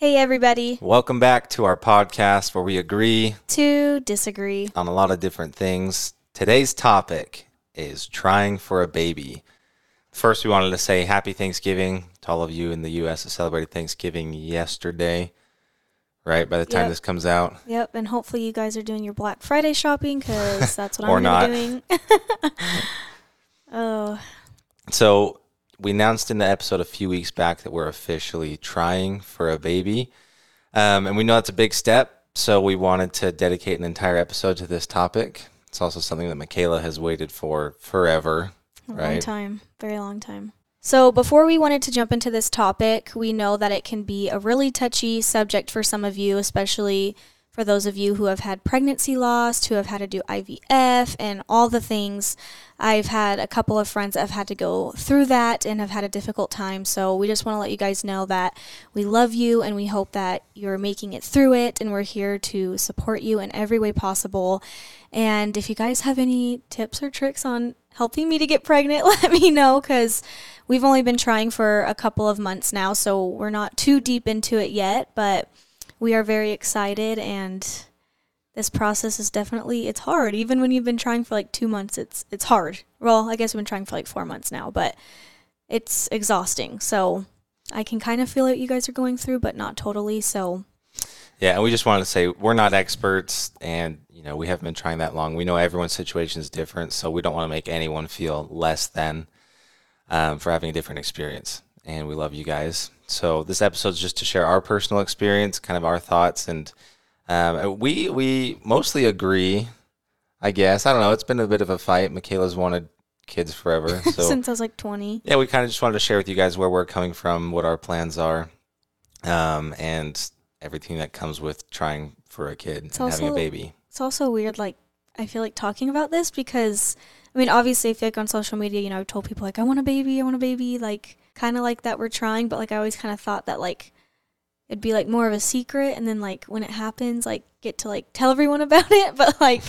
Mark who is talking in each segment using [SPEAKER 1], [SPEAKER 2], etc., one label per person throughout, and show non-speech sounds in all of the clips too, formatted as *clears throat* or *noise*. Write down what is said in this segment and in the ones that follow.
[SPEAKER 1] Hey, everybody.
[SPEAKER 2] Welcome back to our podcast where we agree
[SPEAKER 1] To disagree.
[SPEAKER 2] on a lot of different things. Today's topic is trying for a baby. First, we wanted to say happy Thanksgiving to all of you in the U.S. that celebrated Thanksgiving yesterday, right? By the time
[SPEAKER 1] Yep.
[SPEAKER 2] this comes out.
[SPEAKER 1] Yep, and hopefully you guys are doing your Black Friday shopping because that's what *laughs* I'm gonna
[SPEAKER 2] not.
[SPEAKER 1] be doing. *laughs* oh,
[SPEAKER 2] So, we announced in the episode a few weeks back that we're officially trying for a baby. Um, and we know that's a big step. So, we wanted to dedicate an entire episode to this topic. It's also something that Mykayla has waited for forever.
[SPEAKER 1] a long
[SPEAKER 2] Right.
[SPEAKER 1] time, very long time. So before we wanted to jump into this topic, we know that it can be a really touchy subject for some of you, especially for those of you who have had pregnancy loss, who have had to do IVF, and all the things. I've had a couple of friends that have had to go through that and have had a difficult time. So we just want to let you guys know that we love you and we hope that you're making it through it, and we're here to support you in every way possible. And if you guys have any tips or tricks on helping me to get pregnant, *laughs* let me know because we've only been trying for a couple of months now, so we're not too deep into it yet, but we are very excited and this process is definitely it's hard even when you've been trying for like 2 months it's it's hard. Well, I guess we've been trying for like 4 months now, but it's exhausting. So I can kind of feel what you guys are going through, but not totally. So
[SPEAKER 2] Yeah, and we just wanted to say we're not experts and you know, we haven't been trying that long. We know everyone's situation is different, so we don't want to make anyone feel less than um, for having a different experience. And we love you guys. So this episode is just to share our personal experience, kind of our thoughts, and um, we we mostly agree. I guess I don't know. It's been a bit of a fight. Mykayla's wanted kids forever, *laughs* so
[SPEAKER 1] since I was like 20,
[SPEAKER 2] yeah, we kind of just wanted to share with you guys where we're coming from, what our plans are, um, and everything that comes with trying for a kid
[SPEAKER 1] It's
[SPEAKER 2] and having a baby.
[SPEAKER 1] It's also weird, like, I feel like talking about this because, I mean, obviously, I feel like on social media, you know, I've told people, like, I want a baby, I want a baby, like, kind of like that we're trying, but, like, I always kind of thought that, like, it'd be, like, more of a secret, and then, like, when it happens, like, get to, like, tell everyone *laughs* about it, but, like,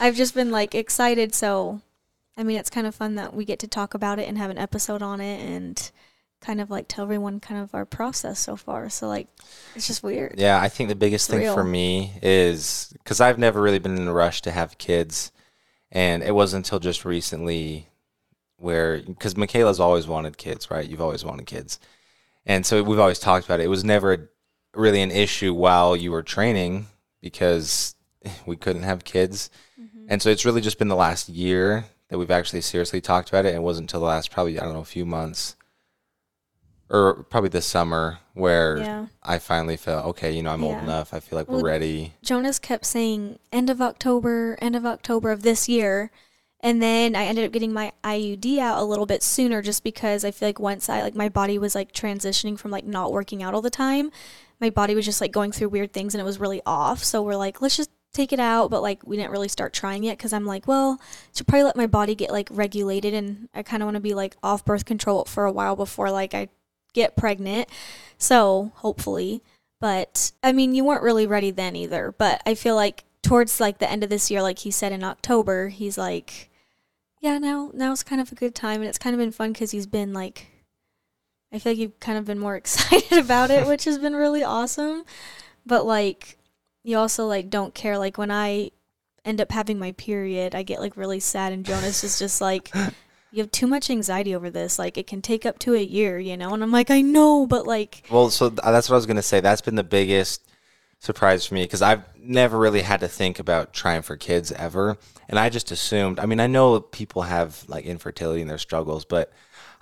[SPEAKER 1] I've just been, like, excited, so, I mean, it's kind of fun that we get to talk about it and have an episode on it, and kind of, like, tell everyone kind of our process so far, so, like, it's just weird.
[SPEAKER 2] Yeah, I think the biggest thing for me is because I've never really been in a rush to have kids, and it wasn't until just recently where because Mykayla's always wanted kids, right? You've always wanted kids, and so we've always talked about it. It was never really an issue while you were training because *laughs* we couldn't have kids, mm-hmm. and so it's really just been the last year that we've actually seriously talked about it. And it wasn't until the last probably I don't know a few months. Or probably this summer where
[SPEAKER 1] Yeah.
[SPEAKER 2] I finally felt okay. You know, I'm old enough. I feel like
[SPEAKER 1] Well,
[SPEAKER 2] we're ready.
[SPEAKER 1] Jonas kept saying end of October, end of October of this year. And then I ended up getting my IUD out a little bit sooner just because I feel like once I like my body was like transitioning from like not working out all the time, my body was just like going through weird things and it was really off. So we're like, let's just take it out, but like we didn't really start trying it cuz I'm like, well, should probably let my body get like regulated and I kind of want to be like off birth control for a while before like I get pregnant. So, hopefully but I mean, you weren't really ready then either. But I feel like towards like the end of this year, like he said in October, he's like, yeah, now now's kind of a good time, and it's kind of been fun because he's been like, I feel like you've kind of been more *laughs* excited about it, which has been really awesome. But like, you also like don't care. Like when I end up having my period, I get like really sad, and Jonas is just like. You have too much anxiety over this. Like, it can take up to a year, you know? And I'm like, I know, but like,
[SPEAKER 2] Well, so th- that's what I was to say. That's been the biggest surprise for me because I've never really had to think about trying for kids ever. And I just assumed, I mean, I know people have like infertility and their struggles, but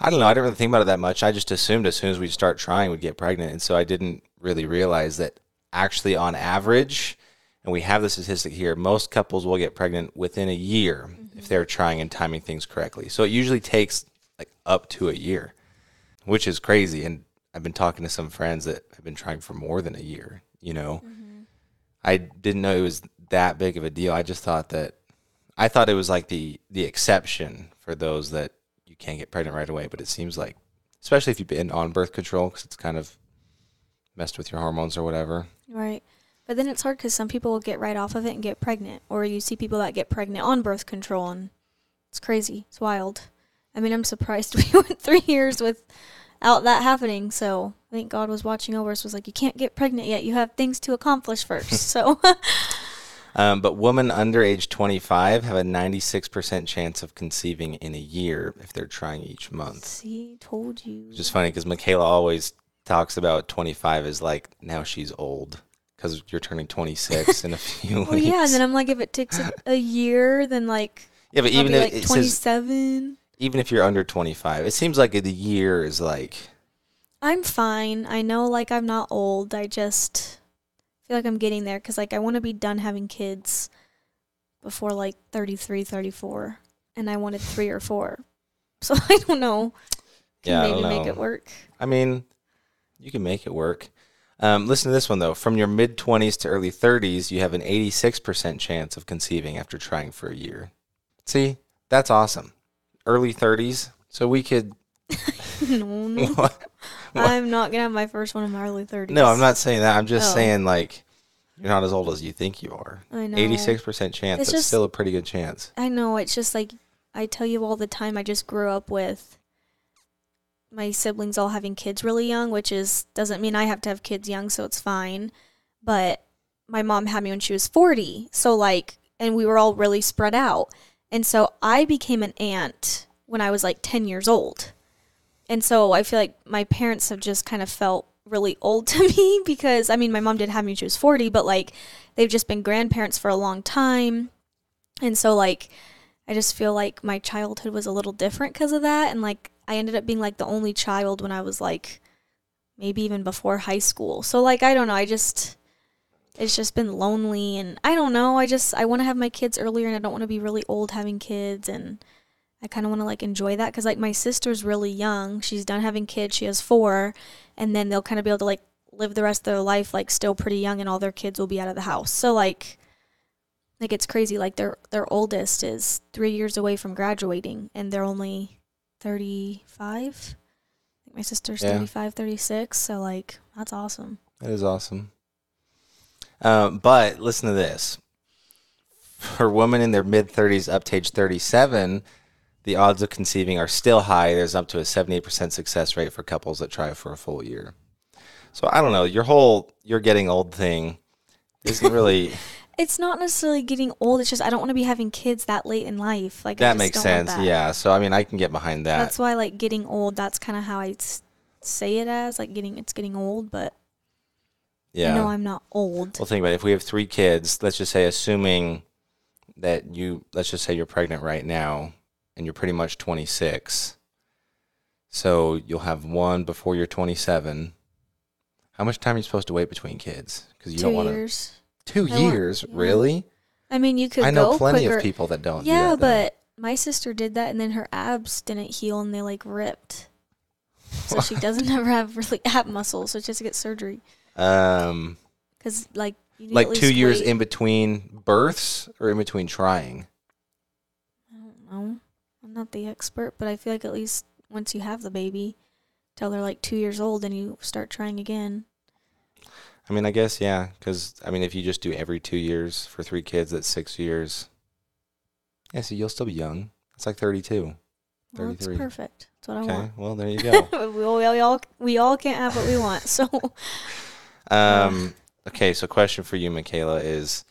[SPEAKER 2] I don't know. I didn't really think about it that much. I just assumed as soon as we start trying, we'd get pregnant. And so I didn't really realize that actually, on average, and we have the statistic here, most couples will get pregnant within a year mm-hmm. if they're trying and timing things correctly. So it usually takes like up to a year, which is crazy. And I've been talking to some friends that have been trying for more than a year, you know. Mm-hmm. I didn't know it was that big of a deal. I just thought that I thought it was like the the exception for those that you can't get pregnant right away, but it seems like especially if you've been on birth control cuz it's kind of messed with your hormones or whatever.
[SPEAKER 1] Right. But then it's hard because some people will get right off of it and get pregnant, or you see people that get pregnant on birth control, and it's crazy. It's wild. I mean, I'm surprised *laughs* we went three years without that happening. So I think God was watching over us. Was like, you can't get pregnant yet. You have things to accomplish first. *laughs* so *laughs*
[SPEAKER 2] Um, but women under age 25 have a 96% chance of conceiving in a year if they're trying each month.
[SPEAKER 1] see, told you.
[SPEAKER 2] Which is funny because Mykayla always talks about 25 as like now she's old because you're turning 26 *laughs* in a few
[SPEAKER 1] Well,
[SPEAKER 2] weeks.
[SPEAKER 1] yeah, and then I'm like, if it takes a, a year, then like
[SPEAKER 2] yeah, but
[SPEAKER 1] I'll
[SPEAKER 2] even if
[SPEAKER 1] like
[SPEAKER 2] it says
[SPEAKER 1] 27.
[SPEAKER 2] even if you're under 25, it seems like the year is like
[SPEAKER 1] I'm fine. I know like I'm not old. I just feel like I'm getting there because like I want to be done having kids before like 33, 34, and I wanted three or four. *laughs* So I don't know. Can
[SPEAKER 2] yeah, I
[SPEAKER 1] maybe make it work.
[SPEAKER 2] I mean, you can make it work. Um, listen to this one though. From your mid 20s to early 30s, you have an 86% chance of conceiving after trying for a year. See, that's awesome. Early 30s, so we could. *laughs*
[SPEAKER 1] no, no. *laughs*
[SPEAKER 2] What? What?
[SPEAKER 1] I'm not gonna have my first one in my early 30s.
[SPEAKER 2] No, I'm not saying that. I'm just
[SPEAKER 1] Oh.
[SPEAKER 2] saying like you're not as old as you think you are.
[SPEAKER 1] I know.
[SPEAKER 2] 86% chance.
[SPEAKER 1] It's just-
[SPEAKER 2] still a pretty good chance.
[SPEAKER 1] I know. It's just like I tell you all the time. I just grew up with my siblings all having kids really young, which is doesn't mean I have to have kids young, so it's fine. But my mom had me when she was 40, so like, and we were all really spread out, and so I became an aunt when I was like 10 years old, and so I feel like my parents have just kind of felt really old *laughs* to me because I mean my mom did have me when she was 40, but like they've just been grandparents for a long time, and so like I just feel like my childhood was a little different because of that. And like I ended up being like the only child when I was like maybe even before high school. So like I don't know, I just it's just been lonely. And I don't know, I just I want to have my kids earlier and I don't want to be really old having kids. And I kind of want to like enjoy that cuz like my sister's really young. She's done having kids. She has 4 and then they'll kind of be able to like live the rest of their life like still pretty young and all their kids will be out of the house. So like like it's crazy like their their oldest is 3 years away from graduating and they're only 35 I think my sister's
[SPEAKER 2] Yeah.
[SPEAKER 1] 35 36 so like that's awesome
[SPEAKER 2] That is awesome. Um, but listen to this. For women in their mid 30s up to age 37, the odds of conceiving are still high. There's up to a 78% success rate for couples that try for a full year. So I don't know. Your whole you're getting old thing isn't *laughs* really.
[SPEAKER 1] it's not necessarily getting old it's just I don't want to be having kids that late in life like
[SPEAKER 2] that makes sense.
[SPEAKER 1] that.
[SPEAKER 2] Yeah. So I mean, I can get behind that.
[SPEAKER 1] that's why like getting old that's kind of how I say it as like getting it's getting old but
[SPEAKER 2] yeah.
[SPEAKER 1] no, I'm not old
[SPEAKER 2] Well, think about it. If we have three kids, let's just say, assuming that you, let's just say you're pregnant right now and you're pretty much 26. So you'll have one before you're 27. How much time are you supposed to wait between kids? Because you
[SPEAKER 1] 2
[SPEAKER 2] don't want to.
[SPEAKER 1] years
[SPEAKER 2] Two
[SPEAKER 1] I want-
[SPEAKER 2] years?
[SPEAKER 1] yeah.
[SPEAKER 2] Really?
[SPEAKER 1] I mean you could
[SPEAKER 2] I know plenty
[SPEAKER 1] quicker.
[SPEAKER 2] of people that don't. do
[SPEAKER 1] Yeah,
[SPEAKER 2] that,
[SPEAKER 1] but my sister did that, and then her abs didn't heal, and they like ripped. So she *laughs* doesn't ever have really ab muscles, so she has to get surgery
[SPEAKER 2] Um,
[SPEAKER 1] because like you need
[SPEAKER 2] like two years
[SPEAKER 1] wait-
[SPEAKER 2] in between births or in between trying?
[SPEAKER 1] I don't know. I'm not the expert, but I feel like at least once you have the baby, till they're like two years old, and you start trying again.
[SPEAKER 2] I mean, I guess, yeah. Because, I mean, if you just do every two years for three kids, that's six years. Yeah, so you'll still be young. It's like 32.
[SPEAKER 1] Well, it's
[SPEAKER 2] 33.
[SPEAKER 1] perfect. That's what I
[SPEAKER 2] Okay,
[SPEAKER 1] want.
[SPEAKER 2] well, there you *laughs* go.
[SPEAKER 1] we, all, we all we all can't have what we want. So *laughs*
[SPEAKER 2] um, okay, so question for you, Mykayla, is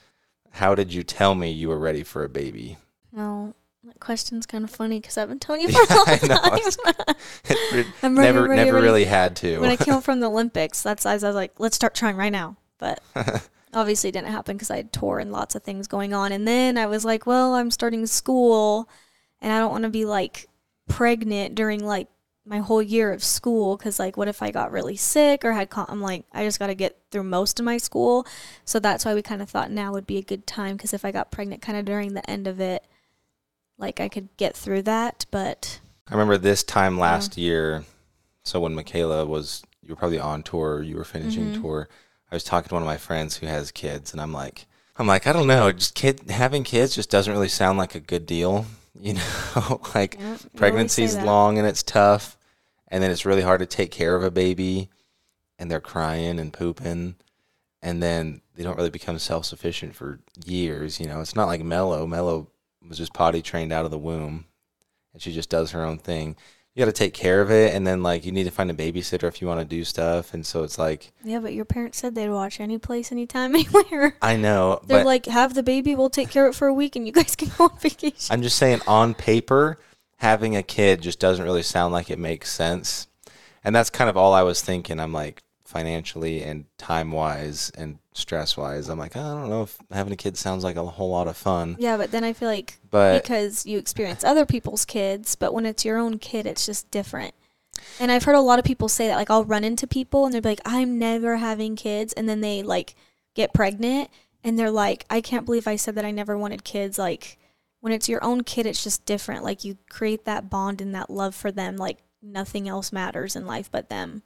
[SPEAKER 2] how did you tell me you were ready for a baby?
[SPEAKER 1] no, that question's kind of funny because I've been telling you *laughs* for a long
[SPEAKER 2] I know,
[SPEAKER 1] time.
[SPEAKER 2] It *laughs*
[SPEAKER 1] I'm ready,
[SPEAKER 2] never,
[SPEAKER 1] ready,
[SPEAKER 2] never
[SPEAKER 1] ready.
[SPEAKER 2] really had to.
[SPEAKER 1] when I came *laughs* from the Olympics, that's I was like, let's start trying right now. But obviously, it didn't happen because I had tour and lots of things going on. And then I was like, well, I'm starting school, and I don't want to be like pregnant during like my whole year of school because like what if I got really sick or had con- I'm like I just got to get through most of my school. So that's why we kind of thought now would be a good time because if I got pregnant kind of during the end of it, like I could get through that. But
[SPEAKER 2] I remember this time last year. So when Mykayla was, you were probably on tour, you were finishing
[SPEAKER 1] Mhm.
[SPEAKER 2] tour. I was talking to one of my friends who has kids, and I'm like, I'm like, I don't know, just kid having kids just doesn't really sound like a good deal, *laughs* you know, *laughs* like
[SPEAKER 1] you know, you always say
[SPEAKER 2] pregnancy's long and it's tough, and then it's really hard to take care of a baby, and they're crying and pooping, and then they don't really become self sufficient for years. You know, it's not like mellow. Mello was just potty trained out of the womb, and she just does her own thing. you got to take care of it and then like you need to find a babysitter if you want to do stuff and so it's like
[SPEAKER 1] Yeah, but your parents said they'd watch any place, anytime, *laughs* anywhere.
[SPEAKER 2] i know
[SPEAKER 1] They're like, have the baby, we'll take care of it for a week, and you guys can go on vacation.
[SPEAKER 2] i'm just saying on paper having a kid just doesn't really sound like it makes sense and that's kind of all i was thinking i'm like financially and time wise and stress wise i'm like i don't know if having a kid sounds like a whole lot of fun
[SPEAKER 1] Yeah, but then I feel like
[SPEAKER 2] but
[SPEAKER 1] because you experience other people's kids, but when it's your own kid, it's just different. And I've heard a lot of people say that. Like, I'll run into people and they're like, I'm never having kids. And then they like get pregnant and they're like, I can't believe I said that I never wanted kids. Like, when it's your own kid, it's just different. Like, you create that bond and that love for them. Like, nothing else matters in life but them.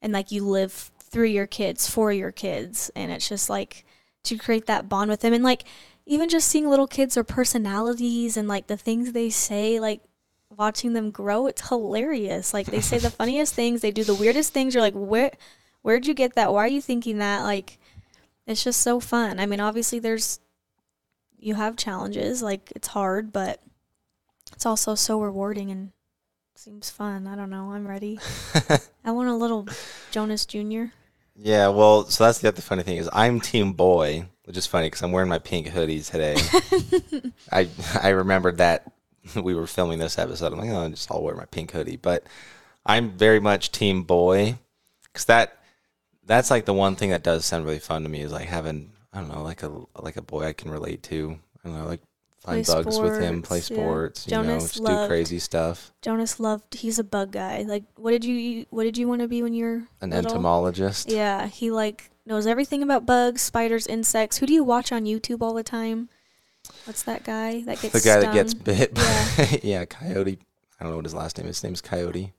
[SPEAKER 1] And like, you live through your kids, for your kids. And it's just like to create that bond with them. And like, even just seeing little kids their personalities and like the things they say like watching them grow it's hilarious. Like they say the *laughs* funniest things they do the weirdest things. You're like where where'd you get that? Why are you thinking that? Like it's just so fun. I mean obviously there's you have challenges. Like it's hard but it's also so rewarding and seems fun i don't know i'm ready *laughs* i want a little jonas jr
[SPEAKER 2] Yeah, well, so that's the other funny thing is I'm team boy, which is funny because I'm wearing my pink hoodie today. *laughs* I I remembered that we were filming this episode. I'm like, oh, I just I'll wear my pink hoodie, but I'm very much team boy because that that's like the one thing that does sound really fun to me is like having I don't know like a like a boy I can relate to. I don't know like
[SPEAKER 1] Play
[SPEAKER 2] bugs with him, play
[SPEAKER 1] sports, yeah.
[SPEAKER 2] sports, you know,
[SPEAKER 1] Jonas
[SPEAKER 2] do
[SPEAKER 1] loved-
[SPEAKER 2] crazy stuff.
[SPEAKER 1] jonas loved he's a bug guy like what did you what did you want to be when you're
[SPEAKER 2] An
[SPEAKER 1] little?
[SPEAKER 2] entomologist.
[SPEAKER 1] Yeah, he like knows everything about bugs, spiders, insects. Who do you watch on YouTube all the time? What's that guy that gets
[SPEAKER 2] the guy that gets bit.
[SPEAKER 1] Yeah. *laughs*
[SPEAKER 2] yeah, Coyote. I don't know what his last name is. His name's Coyote.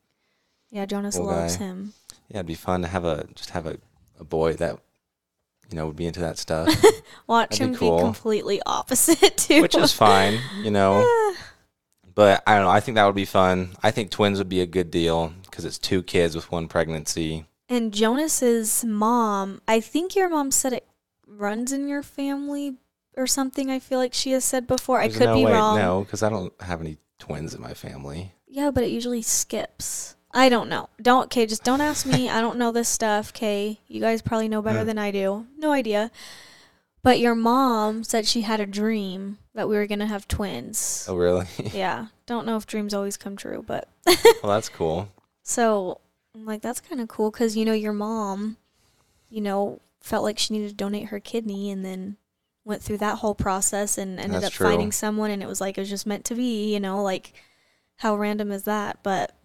[SPEAKER 1] Yeah, Jonas
[SPEAKER 2] Cool
[SPEAKER 1] loves
[SPEAKER 2] guy.
[SPEAKER 1] him.
[SPEAKER 2] Yeah, it'd be fun to have a just have a, a boy that you know would be into that stuff, *laughs*
[SPEAKER 1] Watch
[SPEAKER 2] That'd be
[SPEAKER 1] him
[SPEAKER 2] cool.
[SPEAKER 1] be completely opposite *laughs* too.
[SPEAKER 2] which is fine, you know. But I don't know. I think that would be fun. I think twins would be a good deal because it's two kids with one pregnancy.
[SPEAKER 1] and Jonas's mom, I think your mom said it runs in your family or something. I feel like she has said before. I could
[SPEAKER 2] no
[SPEAKER 1] be
[SPEAKER 2] way,
[SPEAKER 1] wrong.
[SPEAKER 2] No, because I don't have any twins in my family.
[SPEAKER 1] Yeah, but it usually skips. I don't know. Don't okay, just don't ask me. I don't know this stuff, okay? You guys probably know better
[SPEAKER 2] Yeah.
[SPEAKER 1] than I do. No idea. But your mom said she had a dream that we were going to have twins.
[SPEAKER 2] Oh, really? *laughs*
[SPEAKER 1] Yeah. Don't know if dreams always come true, but *laughs*
[SPEAKER 2] well, that's cool.
[SPEAKER 1] so I'm like that's kind of cool cuz you know your mom, you know, felt like she needed to donate her kidney and then went through that whole process and ended
[SPEAKER 2] That's
[SPEAKER 1] up
[SPEAKER 2] true.
[SPEAKER 1] finding someone and it was like it was just meant to be, you know, like how random is that? But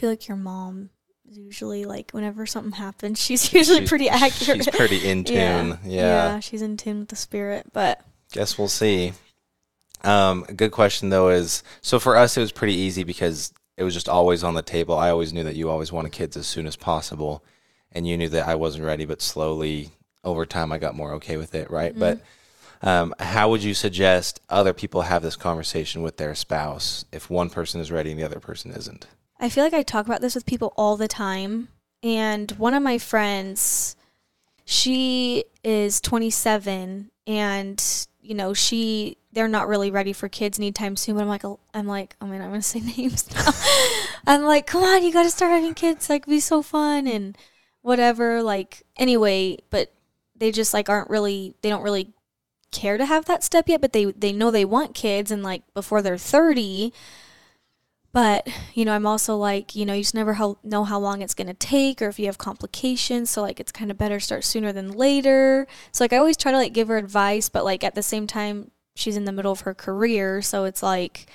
[SPEAKER 1] feel like your mom is usually like whenever something happens, *laughs* she's usually
[SPEAKER 2] She's-
[SPEAKER 1] pretty accurate.
[SPEAKER 2] She's pretty in *laughs* tune. Yeah. Yeah.
[SPEAKER 1] she's in tune with the spirit. But
[SPEAKER 2] Guess we'll see. Um, a good question though is so for us it was pretty easy because it was just always on the table. I always knew that you always wanted kids as soon as possible, and you knew that I wasn't ready. But slowly over time, I got more okay with it, right? But um, how would you suggest other people have this conversation with their spouse if one person is ready and the other person isn't?
[SPEAKER 1] I feel like I talk about this with people all the time. And one of my friends, she is 27 and you know, she they're not really ready for kids anytime soon, but I'm like oh, I'm like, oh man, I'm going to say *laughs* names now. *laughs* I'm like, "Come on, you got to start having kids, like be so fun and whatever like anyway, but they just like aren't really they don't really care to have that step yet, but they they know they want kids and like before they're 30 but you know i'm also like you know you just never ho- know how long it's going to take or if you have complications so like it's kind of better to start sooner than later so like i always try to like give her advice but like at the same time she's in the middle of her career so it's like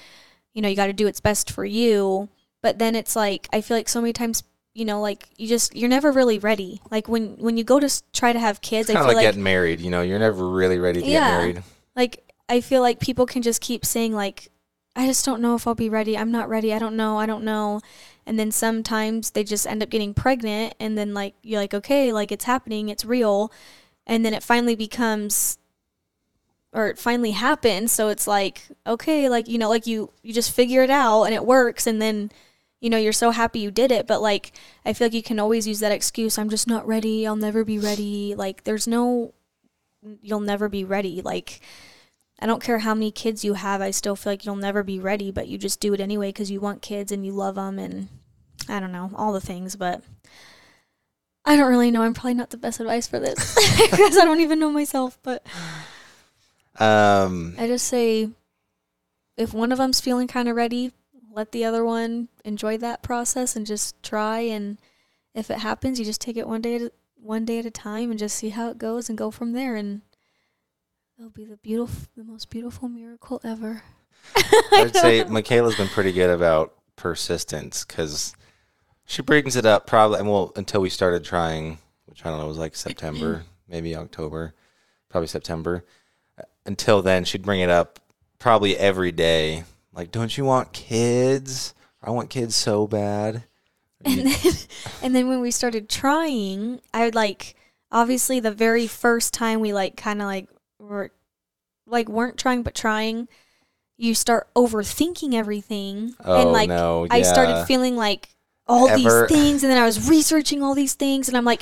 [SPEAKER 1] you know you got to do what's best for you but then it's like i feel like so many times you know like you just you're never really ready like when when you go to try to have kids i
[SPEAKER 2] Kind
[SPEAKER 1] feel
[SPEAKER 2] of like,
[SPEAKER 1] like
[SPEAKER 2] getting married. You know, you're never really ready to
[SPEAKER 1] Yeah.
[SPEAKER 2] get married.
[SPEAKER 1] like I feel like people can just keep saying like I just don't know if I'll be ready. I'm not ready. I don't know. I don't know. And then sometimes they just end up getting pregnant and then like you're like okay, like it's happening, it's real. And then it finally becomes or it finally happens, so it's like okay, like you know, like you you just figure it out and it works and then you know, you're so happy you did it, but like I feel like you can always use that excuse, I'm just not ready. I'll never be ready. Like there's no you'll never be ready. Like I don't care how many kids you have. I still feel like you'll never be ready, but you just do it anyway because you want kids and you love them and I don't know, all the things. But I don't really know. I'm probably not the best advice for this *laughs* *laughs* because I don't even know myself. But
[SPEAKER 2] Um,
[SPEAKER 1] I just say if one of them's feeling kind of ready, let the other one enjoy that process and just try. And if it happens, you just take it one day at one day at a time and just see how it goes and go from there. And it'll be the beautiful, the most beautiful miracle ever. *laughs*
[SPEAKER 2] I'd say Mykayla's been pretty good about persistence because she brings it up probably, well, until we started trying, which I don't know, was like September, *clears throat* maybe October, probably September. Uh, until then, she'd bring it up probably every day. Like, don't you want kids? I want kids so bad. *laughs*
[SPEAKER 1] and then and then when we started trying i would like obviously the very first time we like kind of like were like weren't trying but trying you start overthinking everything
[SPEAKER 2] Oh,
[SPEAKER 1] and like
[SPEAKER 2] no,
[SPEAKER 1] i
[SPEAKER 2] yeah.
[SPEAKER 1] started feeling like all
[SPEAKER 2] Ever-
[SPEAKER 1] these things and then i was researching all these things and i'm like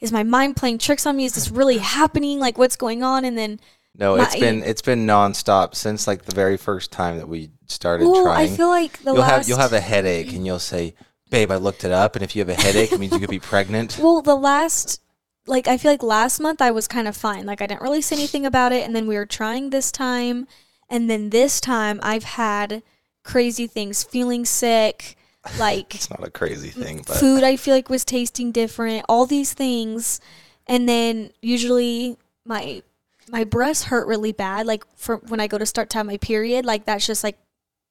[SPEAKER 1] is my mind playing tricks on me is this really happening like what's going on and then
[SPEAKER 2] No, it's
[SPEAKER 1] My-
[SPEAKER 2] been it's been nonstop since like the very first time that we started
[SPEAKER 1] well
[SPEAKER 2] trying.
[SPEAKER 1] i feel like the
[SPEAKER 2] you'll
[SPEAKER 1] last
[SPEAKER 2] have you'll have a headache and you'll say, "Babe, I looked it up." And if you have a headache, it means you could be pregnant. *laughs*
[SPEAKER 1] Well, the last, like, I feel like last month I was kind of fine. Like, I didn't really say anything about it. And then we were trying this time. And then this time I've had crazy things, feeling sick, *laughs* like,
[SPEAKER 2] It's not a crazy thing, but
[SPEAKER 1] food I feel like was tasting different, all these things. And then usually my. My breasts hurt really bad, like for when I go to start to have my period. Like that's just like,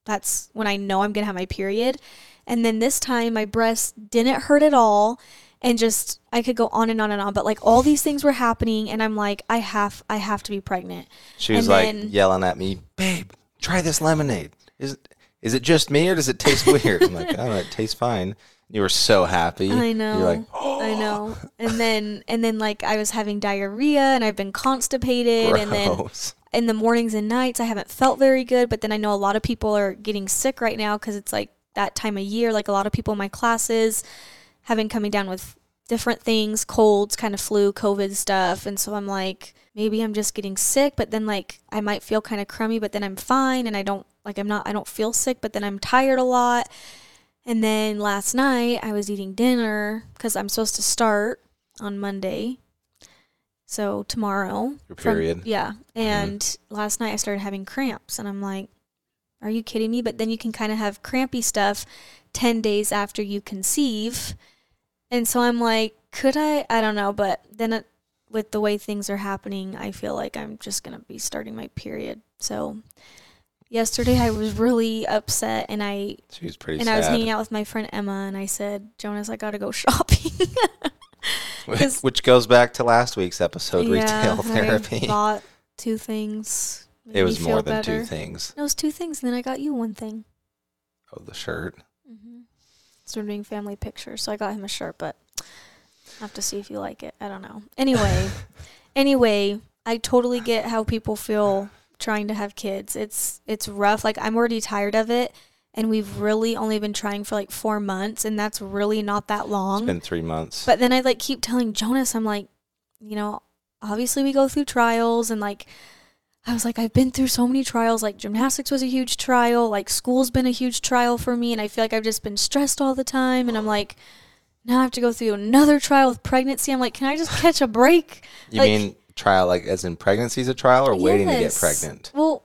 [SPEAKER 1] that's when I know I'm gonna have my period. And then this time my breasts didn't hurt at all and just I could go on and on and on but like all these things were happening and I'm like I have I have to be pregnant.
[SPEAKER 2] she was
[SPEAKER 1] and
[SPEAKER 2] like
[SPEAKER 1] then-
[SPEAKER 2] yelling at me, "Babe, try this lemonade. Is it is it just me or does it taste *laughs* weird?" I'm like, "Oh, it tastes fine." You were so happy.
[SPEAKER 1] I know.
[SPEAKER 2] You're like,
[SPEAKER 1] I know. *gasps* And then and then like I was having diarrhea and I've been constipated and then in the mornings and nights I haven't felt very good but then I know a lot of people are getting sick right now cuz it's like that time of year like a lot of people in my classes have been coming down with different things, colds, kind of flu, covid stuff and so I'm like maybe I'm just getting sick but then like I might feel kind of crummy but then I'm fine and I don't like I'm not I don't feel sick but then I'm tired a lot. And then last night I was eating dinner cuz I'm supposed to start on Monday. So tomorrow.
[SPEAKER 2] Your
[SPEAKER 1] from-
[SPEAKER 2] period.
[SPEAKER 1] yeah. Mm-hmm. And last night I started having cramps and I'm like, are you kidding me? But then you can kind of have crampy stuff 10 days after you conceive. And so I'm like, could I? I don't know. But then it, with the way things are happening, I feel like I'm just going to be starting my period. So yesterday I was really upset and I
[SPEAKER 2] She was pretty
[SPEAKER 1] and
[SPEAKER 2] sad.
[SPEAKER 1] I was hanging out with my friend Emma and I said, Jonas, I got to go *laughs* shopping.
[SPEAKER 2] Which goes back to last week's episode,
[SPEAKER 1] Yeah,
[SPEAKER 2] retail
[SPEAKER 1] I
[SPEAKER 2] therapy. *laughs*
[SPEAKER 1] bought two things.
[SPEAKER 2] It was more than
[SPEAKER 1] better.
[SPEAKER 2] two things.
[SPEAKER 1] No, it was two things, and then I got you one thing.
[SPEAKER 2] Oh, the shirt.
[SPEAKER 1] Mm-hmm. We're doing family pictures, so I got him a shirt, but I have to see if you like it. I don't know. Anyway, *laughs* anyway, I totally get how people feel trying to have kids. It's it's rough. Like I'm already tired of it, and we've really only been trying for like four months, and that's really not that long.
[SPEAKER 2] It's been three months.
[SPEAKER 1] But then I like keep telling Jonas, I'm like, you know, obviously we go through trials and like I was like, I've been through so many trials. Like gymnastics was a huge trial, like school's been a huge trial for me, and I feel like I've just been stressed all the time and I'm like now I have to go through another trial with pregnancy. I'm like, can I just *laughs* catch a break?
[SPEAKER 2] you
[SPEAKER 1] like-
[SPEAKER 2] mean trial, like as in pregnancy's a trial, or waiting to get pregnant,
[SPEAKER 1] Well,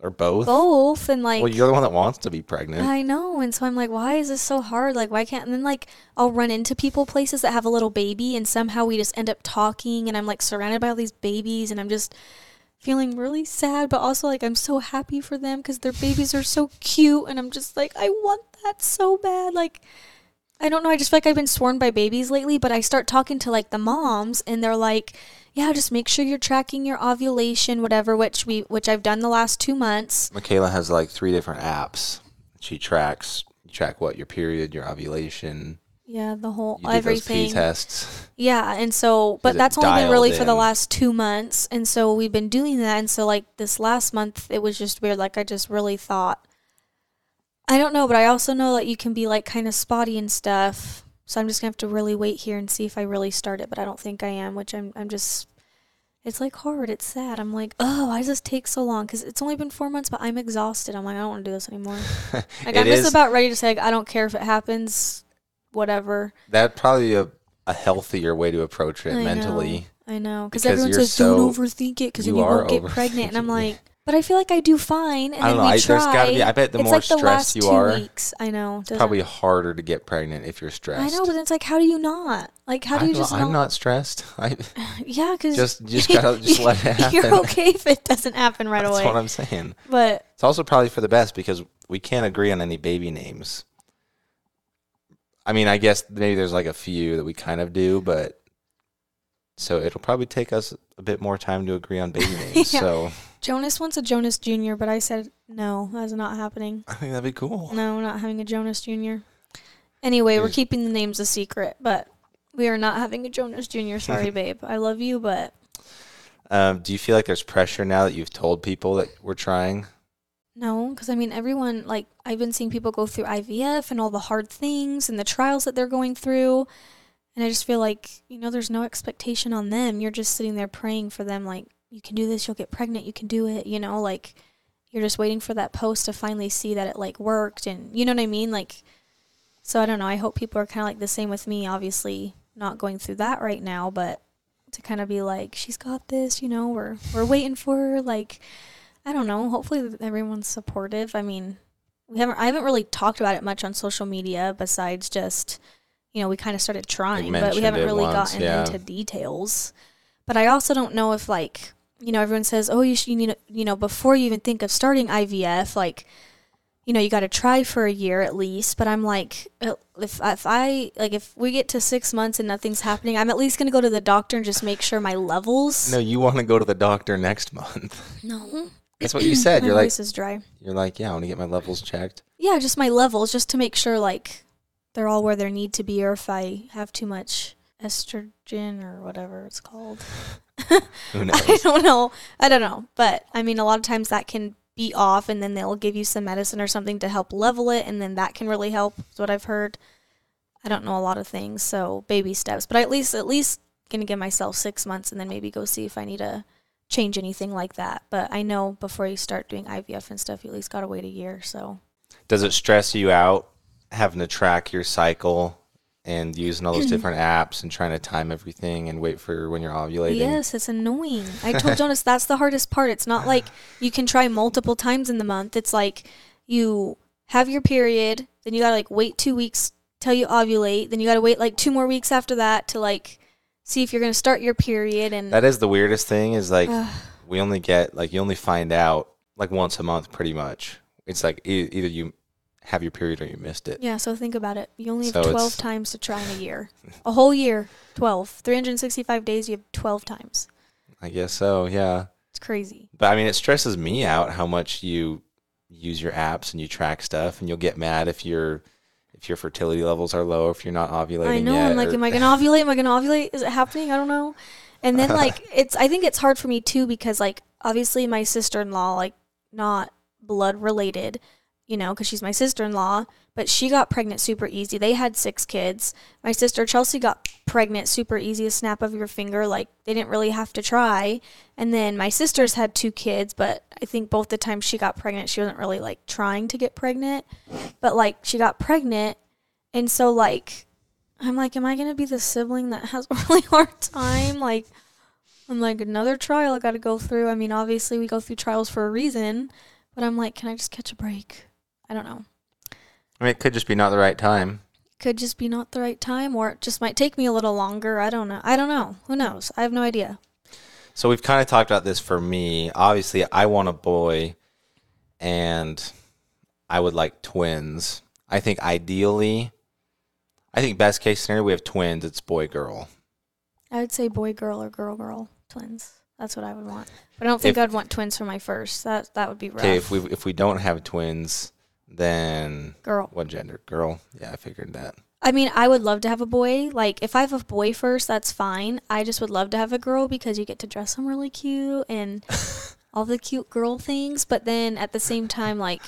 [SPEAKER 2] or both?
[SPEAKER 1] both and like
[SPEAKER 2] well, you're the one that wants to be pregnant.
[SPEAKER 1] I know. And so I'm like, why is this so hard? Like, why can't, and then like, I'll run into people places that have a little baby and somehow we just end up talking and I'm like surrounded by all these babies and I'm just feeling really sad, but also like, I'm so happy for them because their babies are so cute. And I'm just like, I want that so bad. Like, I don't know. I just feel like I've been sworn by babies lately, but I start talking to like the moms and they're like, yeah, just make sure you're tracking your ovulation, whatever, which we, which I've done the last two months.
[SPEAKER 2] Mykayla has like three different apps. She tracks. Track what your period, your ovulation.
[SPEAKER 1] Yeah, the whole
[SPEAKER 2] You
[SPEAKER 1] everything.
[SPEAKER 2] tests.
[SPEAKER 1] Yeah, and so, but that's only been really for the last two months, and so we've been doing that, and so like this last month, it was just weird. Like I just really thought, I don't know, but I also know that you can be like kind of spotty and stuff. So I'm just gonna have to really wait here and see if I really start it, but I don't think I am, which I'm I'm just It's like hard. It's sad. I'm like, oh, why does this take so long? Because it's only been four months, but I'm exhausted. I'm like, I don't want to do this anymore. *laughs* Like I'm just about ready to say, like, I don't care if it happens, whatever.
[SPEAKER 2] That probably a, a healthier way to approach it
[SPEAKER 1] I know.
[SPEAKER 2] mentally.
[SPEAKER 1] I know because everyone says
[SPEAKER 2] so-
[SPEAKER 1] don't overthink it because
[SPEAKER 2] you
[SPEAKER 1] you won't get pregnant, and I'm *laughs* like, but I feel like I do fine, and
[SPEAKER 2] I
[SPEAKER 1] then
[SPEAKER 2] know.
[SPEAKER 1] we
[SPEAKER 2] I,
[SPEAKER 1] try.
[SPEAKER 2] there's got to be. I bet the
[SPEAKER 1] it's
[SPEAKER 2] more
[SPEAKER 1] like the
[SPEAKER 2] stressed you are,
[SPEAKER 1] weeks. I know.
[SPEAKER 2] it's probably harder to get pregnant if you're stressed.
[SPEAKER 1] I know, but it's like, how do you not? Like, how do
[SPEAKER 2] I'm
[SPEAKER 1] you just
[SPEAKER 2] not, I'm not stressed. *laughs* I *laughs*
[SPEAKER 1] Yeah, because
[SPEAKER 2] just just gotta just let it happen.
[SPEAKER 1] You're okay if it doesn't happen right
[SPEAKER 2] That's
[SPEAKER 1] away.
[SPEAKER 2] That's what I'm saying.
[SPEAKER 1] but
[SPEAKER 2] It's also probably for the best because we can't agree on any baby names. I mean, I guess maybe there's like a few that we kind of do, but so it'll probably take us a bit more time to agree on baby *laughs* names.
[SPEAKER 1] Yeah.
[SPEAKER 2] So
[SPEAKER 1] Jonas wants a Jonas Jr., but I said no, that's not happening.
[SPEAKER 2] I think that'd be cool.
[SPEAKER 1] No, we're not having a Jonas Jr. Anyway, we're keeping the names a secret, but we are not having a Jonas Jr. Sorry, *laughs* babe. I love you, but
[SPEAKER 2] Um, do you feel like there's pressure now that you've told people that we're trying?
[SPEAKER 1] No, because I mean, everyone, like, I've been seeing people go through IVF and all the hard things and the trials that they're going through. And I just feel like, you know, there's no expectation on them. You're just sitting there praying for them, like, you can do this, you'll get pregnant, you can do it, you know, like, you're just waiting for that post to finally see that it, like, worked. And you know what I mean? Like, so I don't know. I hope people are kind of like the same with me, obviously, not going through that right now, but to kind of be like, she's got this, you know, we're, we're waiting for her. Like, I don't know. Hopefully everyone's supportive. I mean, we haven't, I haven't really talked about it much on social media besides just, you know, we kind of started trying, but we haven't really
[SPEAKER 2] once,
[SPEAKER 1] gotten
[SPEAKER 2] yeah.
[SPEAKER 1] into details. But I also don't know if like, you know, everyone says, oh, you should, you need, you know, before you even think of starting IVF, like, you know, you got to try for a year at least. But I'm like, if if I like, if we get to six months and nothing's happening, I'm at least gonna go to the doctor and just make sure my levels.
[SPEAKER 2] No, you want to go to the doctor next month.
[SPEAKER 1] No,
[SPEAKER 2] That's what you said. *clears throat*
[SPEAKER 1] my
[SPEAKER 2] You're like,
[SPEAKER 1] is dry.
[SPEAKER 2] you're like, yeah, I want to get my levels checked.
[SPEAKER 1] Yeah, just my levels, just to make sure like they're all where they need to be, or if I have too much estrogen or whatever it's called. *sighs*
[SPEAKER 2] Who *laughs* knows?
[SPEAKER 1] I don't know. I don't know. But I mean, a lot of times that can be off, and then they'll give you some medicine or something to help level it, and then that can really help. Is what I've heard. I don't know a lot of things, so baby steps. But at least, at least, gonna give myself six months, and then maybe go see if I need to change anything like that. But I know before you start doing IVF and stuff, you at least gotta wait a year. So
[SPEAKER 2] Does it stress you out having to track your cycle and using all those *clears throat* different apps and trying to time everything and wait for when you're ovulating?
[SPEAKER 1] Yes, it's annoying. I told *laughs* Jonas that's the hardest part. It's not like you can try multiple times in the month. It's like you have your period, then you gotta like wait two weeks till you ovulate, then you gotta wait like two more weeks after that to like see if you're gonna start your period and
[SPEAKER 2] That is the weirdest thing is like
[SPEAKER 1] Ugh.
[SPEAKER 2] we only get like you only find out like once a month pretty much. It's like e- either you have your period or you missed it.
[SPEAKER 1] yeah, so think about it. You only have
[SPEAKER 2] So
[SPEAKER 1] twelve
[SPEAKER 2] it's-
[SPEAKER 1] times to try in a year. A whole year. Twelve. Three hundred and sixty five days you have twelve times.
[SPEAKER 2] I guess so, yeah.
[SPEAKER 1] It's crazy.
[SPEAKER 2] But I mean, it stresses me out how much you use your apps and you track stuff, and you'll get mad if your if your fertility levels are low, if you're not ovulating
[SPEAKER 1] I know.
[SPEAKER 2] yet.
[SPEAKER 1] I'm like,
[SPEAKER 2] or-
[SPEAKER 1] am I gonna *laughs* ovulate? Am I gonna ovulate? Is it happening? I don't know. And then like *laughs* it's I think it's hard for me too because like obviously my sister in law like not blood related, you know, because she's my sister in law, but she got pregnant super easy. They had six kids. My sister Chelsea got pregnant super easy, a snap of your finger. Like they didn't really have to try. And then my sister's had two kids, but I think both the times she got pregnant, she wasn't really like trying to get pregnant, but like she got pregnant, and so like I'm like, am I gonna be the sibling that has a *laughs* really hard time? Like, I'm like another trial I got to go through. I mean, obviously we go through trials for a reason, but I'm like, can I just catch a break? I don't know.
[SPEAKER 2] I mean, it could just be not the right time.
[SPEAKER 1] Could just be not the right time, or it just might take me a little longer. I don't know. I don't know. Who knows? I have no idea.
[SPEAKER 2] So we've kind of talked about this for me. Obviously, I want a boy, and I would like twins. I think ideally, I think best case scenario we have twins. It's boy girl.
[SPEAKER 1] I would say boy, girl, or girl, girl, twins. That's what I would want. But I don't think
[SPEAKER 2] If-
[SPEAKER 1] I'd want twins for my first. That that would be rough.
[SPEAKER 2] Okay, if we if we don't have twins, then
[SPEAKER 1] girl.
[SPEAKER 2] what gender? Girl. Yeah, I figured that.
[SPEAKER 1] I mean, I would love to have a boy. Like, if I have a boy first, that's fine. I just would love to have a girl because you get to dress them really cute and *laughs* all the cute girl things. But then at the same time, like,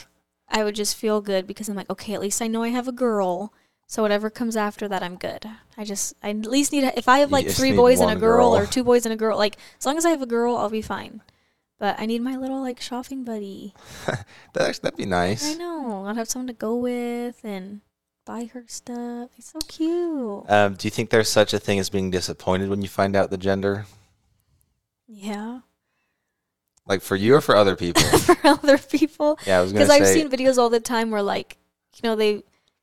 [SPEAKER 1] I would just feel good because I'm like, okay, at least I know I have a girl. So whatever comes after that, I'm good. I just I at least need if I have like three boys and a girl,
[SPEAKER 2] girl.
[SPEAKER 1] or two boys and a girl, like as long as I have a girl, I'll be fine. But I need my little like shopping buddy. *laughs*
[SPEAKER 2] That actually, that'd be nice.
[SPEAKER 1] I know. I'll have someone to go with and buy her stuff. It's so cute.
[SPEAKER 2] Um, do you think there's such a thing as being disappointed when you find out the gender?
[SPEAKER 1] Yeah.
[SPEAKER 2] Like for you or for other people? *laughs*
[SPEAKER 1] For other people.
[SPEAKER 2] yeah, I was gonna
[SPEAKER 1] Because I've seen videos all the time where like, you know, they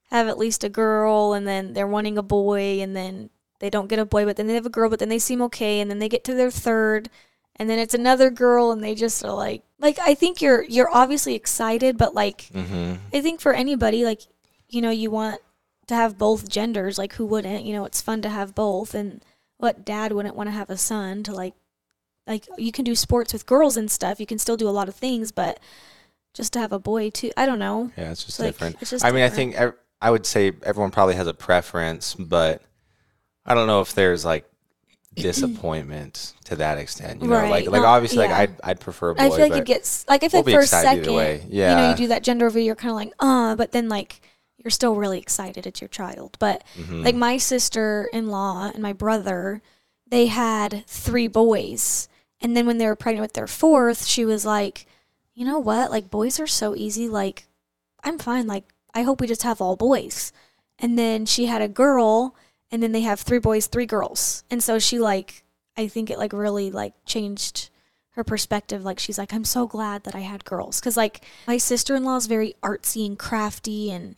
[SPEAKER 1] have at least a girl and then they're wanting a boy and then they don't get a boy, but then they have a girl, but then they seem okay and then they get to their third and then it's another girl and they just are like like I think you're you're obviously excited, but like
[SPEAKER 2] hmm
[SPEAKER 1] I think for anybody, like, you know, you want to have both genders. Like, who wouldn't? You know, it's fun to have both. And what dad wouldn't want to have a son to, like, like, you can do sports with girls and stuff. You can still do a lot of things, but just to have a boy, too. I don't know.
[SPEAKER 2] Yeah, it's just
[SPEAKER 1] Like,
[SPEAKER 2] different.
[SPEAKER 1] it's just
[SPEAKER 2] I mean, I think I would say everyone probably has a preference, but I don't know if there's like disappointment to that extent. You know, like
[SPEAKER 1] Right.
[SPEAKER 2] like
[SPEAKER 1] No,
[SPEAKER 2] obviously,
[SPEAKER 1] yeah.
[SPEAKER 2] like I'd I'd prefer a boy,
[SPEAKER 1] I feel like it gets, like, I feel
[SPEAKER 2] we'll
[SPEAKER 1] like for a second,
[SPEAKER 2] way.
[SPEAKER 1] you know, you do that gender reveal, you're kind of like, uh, but then, like, you're still really excited. It's your child. But,
[SPEAKER 2] Mhm.
[SPEAKER 1] like my sister-in-law and my brother they had three boys and then when they were pregnant with their fourth she was like you know what like boys are so easy like i'm fine like i hope we just have all boys and then she had a girl and then they have three boys three girls and so she like i think it like really like changed her perspective like she's like i'm so glad that i had girls because like my sister-in-law is very artsy and crafty and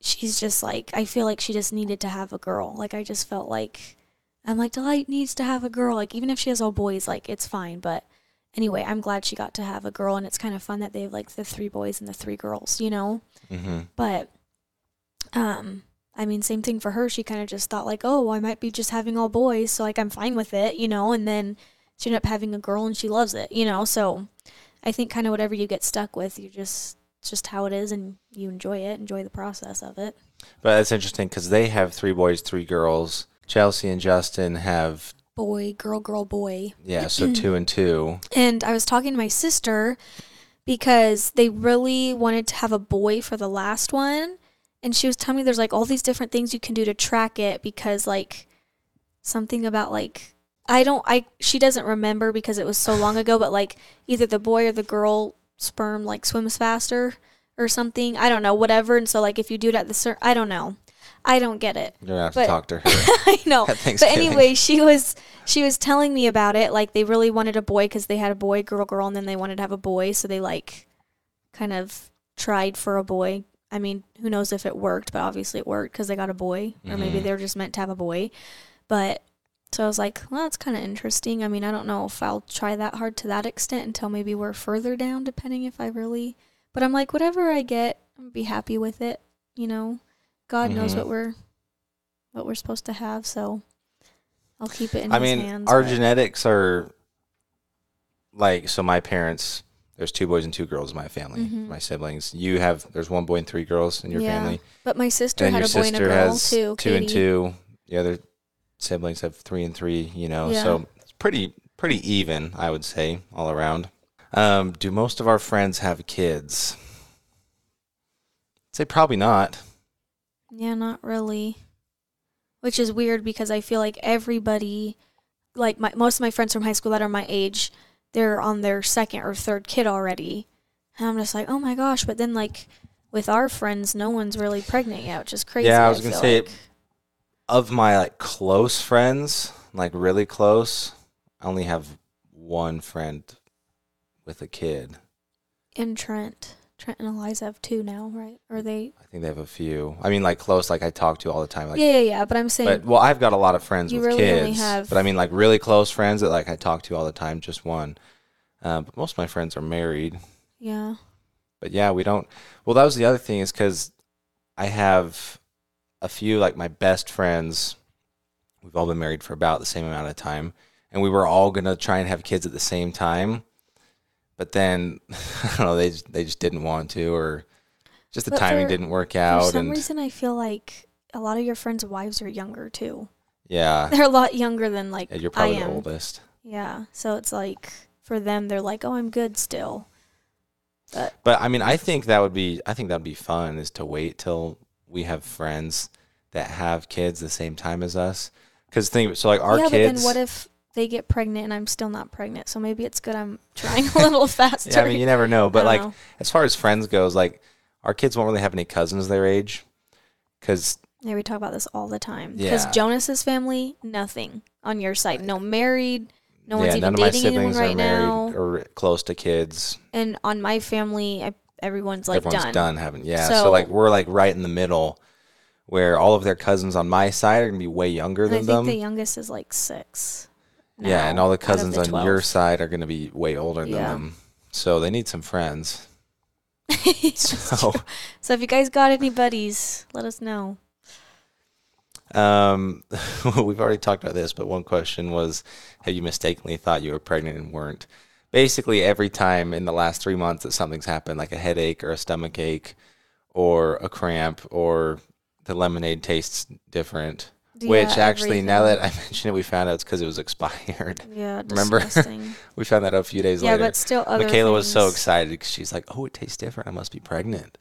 [SPEAKER 1] she's just like I feel like she just needed to have a girl. Like I just felt like I'm like Delight needs to have a girl. Like even if she has all boys, like it's fine. But anyway, I'm glad she got to have a girl, and it's kind of fun that they have like the three boys and the three girls, you know.
[SPEAKER 2] Mhm.
[SPEAKER 1] But um, I mean, same thing for her. She kind of just thought like, oh, I might be just having all boys, so like I'm fine with it, you know. And then she ended up having a girl, and she loves it, you know. So I think kind of whatever you get stuck with, you just it's just how it is, and you enjoy it, enjoy the process of it.
[SPEAKER 2] But that's interesting because they have three boys, three girls. Chelsea and Justin have
[SPEAKER 1] Boy, girl, girl, boy.
[SPEAKER 2] yeah, so *clears throat* two and two.
[SPEAKER 1] And I was talking to my sister because they really wanted to have a boy for the last one. And she was telling me there's like all these different things you can do to track it because like something about like I don't I she doesn't remember because it was so long ago, but like either the boy or the girl sperm like swims faster or something. I don't know, whatever. And so like if you do it at the cer I don't know. I don't get it.
[SPEAKER 2] You're gonna have
[SPEAKER 1] But-
[SPEAKER 2] to talk to *laughs* her.
[SPEAKER 1] I know. *laughs* But anyway, she was she was telling me about it. Like they really wanted a boy because they had a boy, girl, girl, and then they wanted to have a boy. So they like kind of tried for a boy. I mean, who knows if it worked? But obviously it worked because they got a boy, or maybe
[SPEAKER 2] Mhm.
[SPEAKER 1] they were just meant to have a boy. But so I was like, well, that's kind of interesting. I mean, I don't know if I'll try that hard to that extent until maybe we're further down, depending if I really. But I'm like, whatever I get, I'm be happy with it. You know, God knows
[SPEAKER 2] Mhm.
[SPEAKER 1] what we're what we're supposed to have, so I'll keep it in
[SPEAKER 2] I mean,
[SPEAKER 1] hands.
[SPEAKER 2] our
[SPEAKER 1] but-
[SPEAKER 2] genetics are like so. My parents, there's two boys and two girls in my family.
[SPEAKER 1] Mhm.
[SPEAKER 2] My siblings. You have there's one boy and three girls in your
[SPEAKER 1] Yeah.
[SPEAKER 2] family.
[SPEAKER 1] but my sister
[SPEAKER 2] And
[SPEAKER 1] had a boy and a
[SPEAKER 2] sister
[SPEAKER 1] girl
[SPEAKER 2] has
[SPEAKER 1] too.
[SPEAKER 2] two and two. The other siblings have three and three. You know,
[SPEAKER 1] Yeah.
[SPEAKER 2] so it's pretty pretty even, I would say, all around. Um, do most of our friends have kids? I'd say probably not.
[SPEAKER 1] Yeah, not really. Which is weird because I feel like everybody, like my most of my friends from high school that are my age, they're on their second or third kid already, and I'm just like, oh my gosh. But then like with our friends, no one's really pregnant yet, which is crazy.
[SPEAKER 2] Yeah, I was gonna say
[SPEAKER 1] like.
[SPEAKER 2] Of my like close friends, like really close, I only have one friend with a kid.
[SPEAKER 1] And Trent, Trent and Eliza have two now, right? Or they?
[SPEAKER 2] I think they have a few. I mean, like close, like I talk to all the time. Like,
[SPEAKER 1] yeah, yeah, yeah. But I'm saying,
[SPEAKER 2] but well, I've got a lot of friends
[SPEAKER 1] You
[SPEAKER 2] with
[SPEAKER 1] really only
[SPEAKER 2] kids.
[SPEAKER 1] have-
[SPEAKER 2] But I mean, like really close friends that like I talk to all the time. Just one. Uh, but most of my friends are married.
[SPEAKER 1] yeah,
[SPEAKER 2] But yeah, we don't. Well, that was the other thing is because I have a few like my best friends. We've all been married for about the same amount of time, and we were all gonna try and have kids at the same time. But then *laughs* I don't know, they just, they just didn't want to, or just the
[SPEAKER 1] But
[SPEAKER 2] timing
[SPEAKER 1] for-
[SPEAKER 2] didn't work out.
[SPEAKER 1] for some
[SPEAKER 2] And
[SPEAKER 1] reason, I feel like a lot of your friends' wives are younger too.
[SPEAKER 2] yeah, *laughs*
[SPEAKER 1] They're a lot younger than like
[SPEAKER 2] yeah, you're probably
[SPEAKER 1] I
[SPEAKER 2] the
[SPEAKER 1] am.
[SPEAKER 2] oldest.
[SPEAKER 1] Yeah, so it's like for them, they're like, "Oh, I'm good still." But
[SPEAKER 2] But I mean, I think that would be I think that'd be fun is to wait till we have friends. that have kids the same time as us. Because think so, like our
[SPEAKER 1] yeah,
[SPEAKER 2] kids.
[SPEAKER 1] but then what if they get pregnant and I'm still not pregnant? So maybe it's good I'm *laughs* trying a little faster.
[SPEAKER 2] yeah, I mean, you never know. But like,
[SPEAKER 1] know.
[SPEAKER 2] as far as friends goes, like our kids won't really have any cousins their age, because
[SPEAKER 1] Yeah, we talk about this all the time. Because
[SPEAKER 2] Yeah.
[SPEAKER 1] Jonas's family, nothing on your side. No married. No one's
[SPEAKER 2] yeah,
[SPEAKER 1] even
[SPEAKER 2] none of my
[SPEAKER 1] dating anyone
[SPEAKER 2] siblings
[SPEAKER 1] right
[SPEAKER 2] are married
[SPEAKER 1] now.
[SPEAKER 2] or close to kids.
[SPEAKER 1] And on my family, I, everyone's like
[SPEAKER 2] Everyone's
[SPEAKER 1] done.
[SPEAKER 2] done, haven't? Yeah. So,
[SPEAKER 1] So-
[SPEAKER 2] like we're like right in the middle, where all of their cousins on my side are gonna be way younger
[SPEAKER 1] And I
[SPEAKER 2] than
[SPEAKER 1] think
[SPEAKER 2] them.
[SPEAKER 1] the youngest is like six.
[SPEAKER 2] Yeah, and all the cousins
[SPEAKER 1] the
[SPEAKER 2] on your side are gonna be way older than
[SPEAKER 1] Yeah.
[SPEAKER 2] them. So they need some friends. *laughs* *laughs* So,
[SPEAKER 1] So if you guys got any buddies, let us know.
[SPEAKER 2] um, *laughs* we've already talked about this, but one question was, have you mistakenly thought you were pregnant and weren't? Basically, every time in the last three months that something's happened, like a headache or a stomach ache, or a cramp, or the lemonade tastes different. Which
[SPEAKER 1] Yeah,
[SPEAKER 2] actually, now that. I *laughs* mention it, we found out it's because it was expired. *laughs*
[SPEAKER 1] yeah,
[SPEAKER 2] remember? *laughs* We found that out a few days
[SPEAKER 1] yeah,
[SPEAKER 2] later.
[SPEAKER 1] Yeah, but still, other
[SPEAKER 2] Mykayla was so excited because she's like, "Oh, it tastes different. I must be pregnant."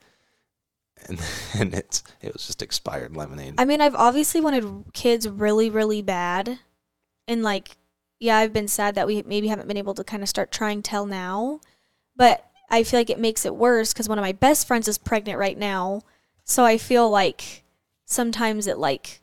[SPEAKER 2] And and it's it was just expired lemonade.
[SPEAKER 1] I mean, I've obviously wanted kids really, really bad, and like, yeah, I've been sad that we maybe haven't been able to kind of start trying till now, but I feel like it makes it worse because one of my best friends is pregnant right now, so I feel like sometimes it like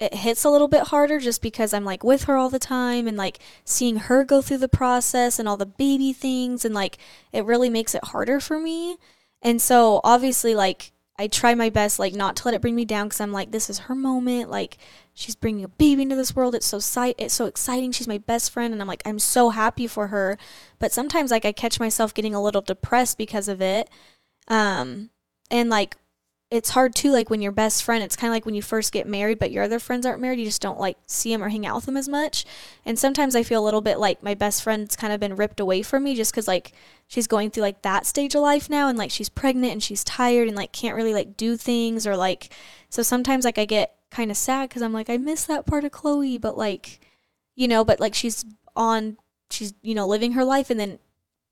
[SPEAKER 1] it hits a little bit harder just because I'm like with her all the time and like seeing her go through the process and all the baby things and like it really makes it harder for me. And so obviously like I try my best like not to let it bring me down cuz I'm like this is her moment like she's bringing a baby into this world it's so si- it's so exciting she's my best friend and I'm like I'm so happy for her but sometimes like I catch myself getting a little depressed because of it um and like it's hard too like when your best friend it's kind of like when you first get married but your other friends aren't married you just don't like see them or hang out with them as much. And sometimes i feel a little bit like my best friend's kind of been ripped away from me just because like she's going through like that stage of life now and like she's pregnant and she's tired and like can't really like do things or like so sometimes like i get kind of sad because i'm like i miss that part of chloe but like you know but like she's on she's you know living her life and then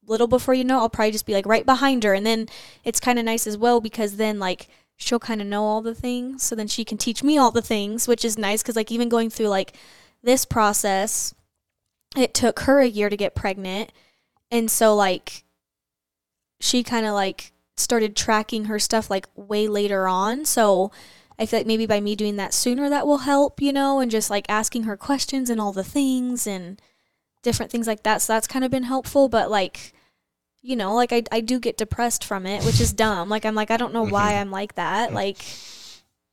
[SPEAKER 1] little before you know i'll probably just be like right behind her. And then it's kind of nice as well because then like she'll kind of know all the things so then she can teach me all the things which is nice because like even going through like this process it took her a year to get pregnant and so like she kind of like started tracking her stuff like way later on so i feel like maybe by me doing that sooner that will help you know and just like asking her questions and all the things and different things like that so that's kind of been helpful but like you know like i, I do get depressed from it which is dumb. Like i'm like i don't know why
[SPEAKER 2] Mhm.
[SPEAKER 1] i'm like that. Like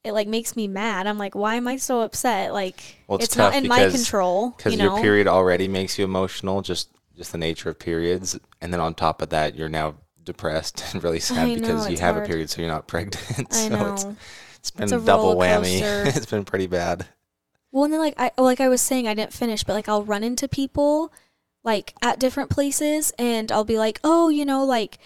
[SPEAKER 1] it like makes me mad. I'm like why am i so upset? Like
[SPEAKER 2] Well, it's
[SPEAKER 1] it's, not in my control
[SPEAKER 2] Because
[SPEAKER 1] you know?
[SPEAKER 2] your period already makes you emotional, just just the nature of periods, and then on top of that, you're now depressed *laughs* and really sad
[SPEAKER 1] know,
[SPEAKER 2] because you have a period, so you're not *laughs* pregnant. so it's it's been
[SPEAKER 1] It's a
[SPEAKER 2] double whammy. *laughs* it's been pretty bad.
[SPEAKER 1] Well, and then like I like I was saying, I didn't finish, but like I'll run into people like at different places, and I'll be like, oh, you know, like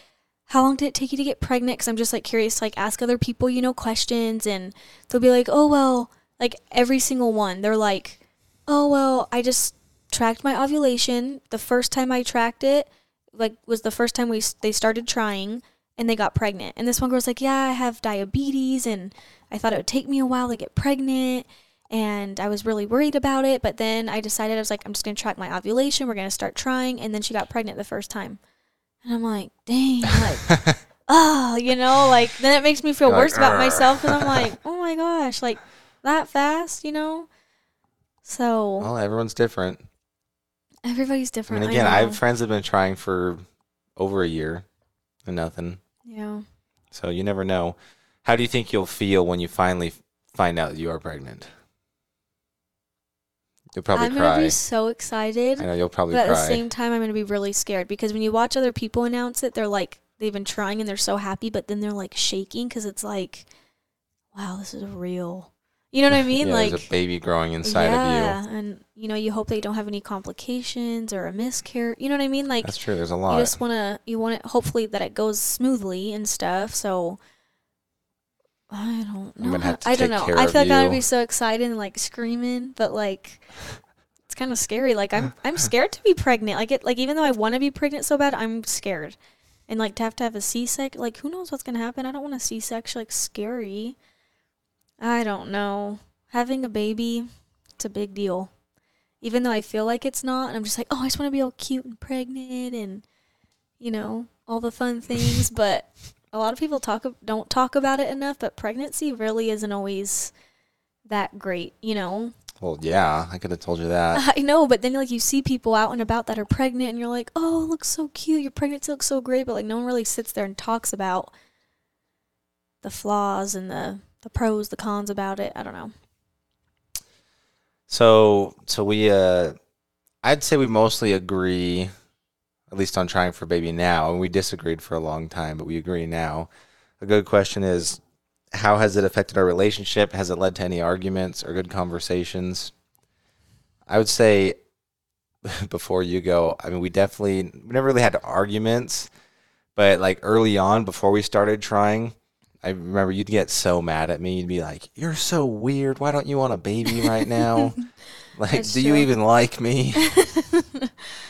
[SPEAKER 1] how long did it take you to get pregnant? Because I'm just like curious to like ask other people, you know, questions, and they'll be like, oh well, like every single one, they're like, oh well, I just tracked my ovulation. The first time I tracked it, like was the first time we they started trying, and they got pregnant. And this one girl's like, yeah, I have diabetes, and I thought it would take me a while to get pregnant and I was really worried about it. But then I decided I was like, I'm just gonna track my ovulation. We're gonna start trying, and then she got pregnant the first time, and I'm like, dang, like, *laughs* oh, you know, like then it makes me feel
[SPEAKER 2] You're like,
[SPEAKER 1] worse about
[SPEAKER 2] "Arr."
[SPEAKER 1] myself because I'm like, *laughs* oh my gosh, like that fast, you know. So
[SPEAKER 2] well, everyone's different.
[SPEAKER 1] everybody's different.
[SPEAKER 2] mean, again, I,
[SPEAKER 1] I
[SPEAKER 2] have friends that have been trying for over a year and nothing.
[SPEAKER 1] yeah.
[SPEAKER 2] So you never know. How do you think you'll feel when you finally find out that you are pregnant? You'll probably
[SPEAKER 1] I'm gonna be so excited.
[SPEAKER 2] I know you'll probably
[SPEAKER 1] But at the same time, I'm going to be really scared because when you watch other people announce it, they're like, they've been trying and they're so happy, but then they're like shaking because it's like, wow, this is real. You know what I *laughs* mean?
[SPEAKER 2] yeah,
[SPEAKER 1] like,
[SPEAKER 2] there's a baby growing inside of you.
[SPEAKER 1] yeah, and you know, you hope they don't have any complications or a miscarriage. You know what I mean? Like,
[SPEAKER 2] That's true. There's a lot.
[SPEAKER 1] you just want to, you want it, hopefully, that it goes smoothly and stuff. So, I don't know.
[SPEAKER 2] gonna have to
[SPEAKER 1] I don't know. I feel like
[SPEAKER 2] I
[SPEAKER 1] would be so excited and like screaming, but like it's kind of scary. Like I'm *laughs* I'm scared to be pregnant. Like it like even though I want to be pregnant so bad, I'm scared. And like to have to have a C-section, like who knows what's gonna happen? I don't want a C-section. Like scary. I don't know. Having a baby, it's a big deal. Even though I feel like it's not, and I'm just like, oh, I just want to be all cute and pregnant and, you know, all the fun *laughs* things. but a lot of people talk don't talk about it enough. But pregnancy really isn't always that great, you know.
[SPEAKER 2] Well, yeah, I could have told you that. *laughs*
[SPEAKER 1] I know, but then like you see people out and about that are pregnant, and you're like, oh, it looks so cute. Your pregnancy looks so great, but like no one really sits there and talks about the flaws and the the pros, the cons about it. I don't know.
[SPEAKER 2] So, so we, uh, I'd say we mostly agree, at least on trying for baby now, and we disagreed for a long time, but we agree now. A good question is, how has it affected our relationship? Has it led to any arguments or good conversations? I would say, *laughs* before you go, I mean, we definitely we never really had arguments, but like early on, before we started trying, I remember you'd get so mad at me. You'd be like, "You're so weird. Why don't you want a baby right now? *laughs* like,
[SPEAKER 1] That's
[SPEAKER 2] do you even like me?" *laughs*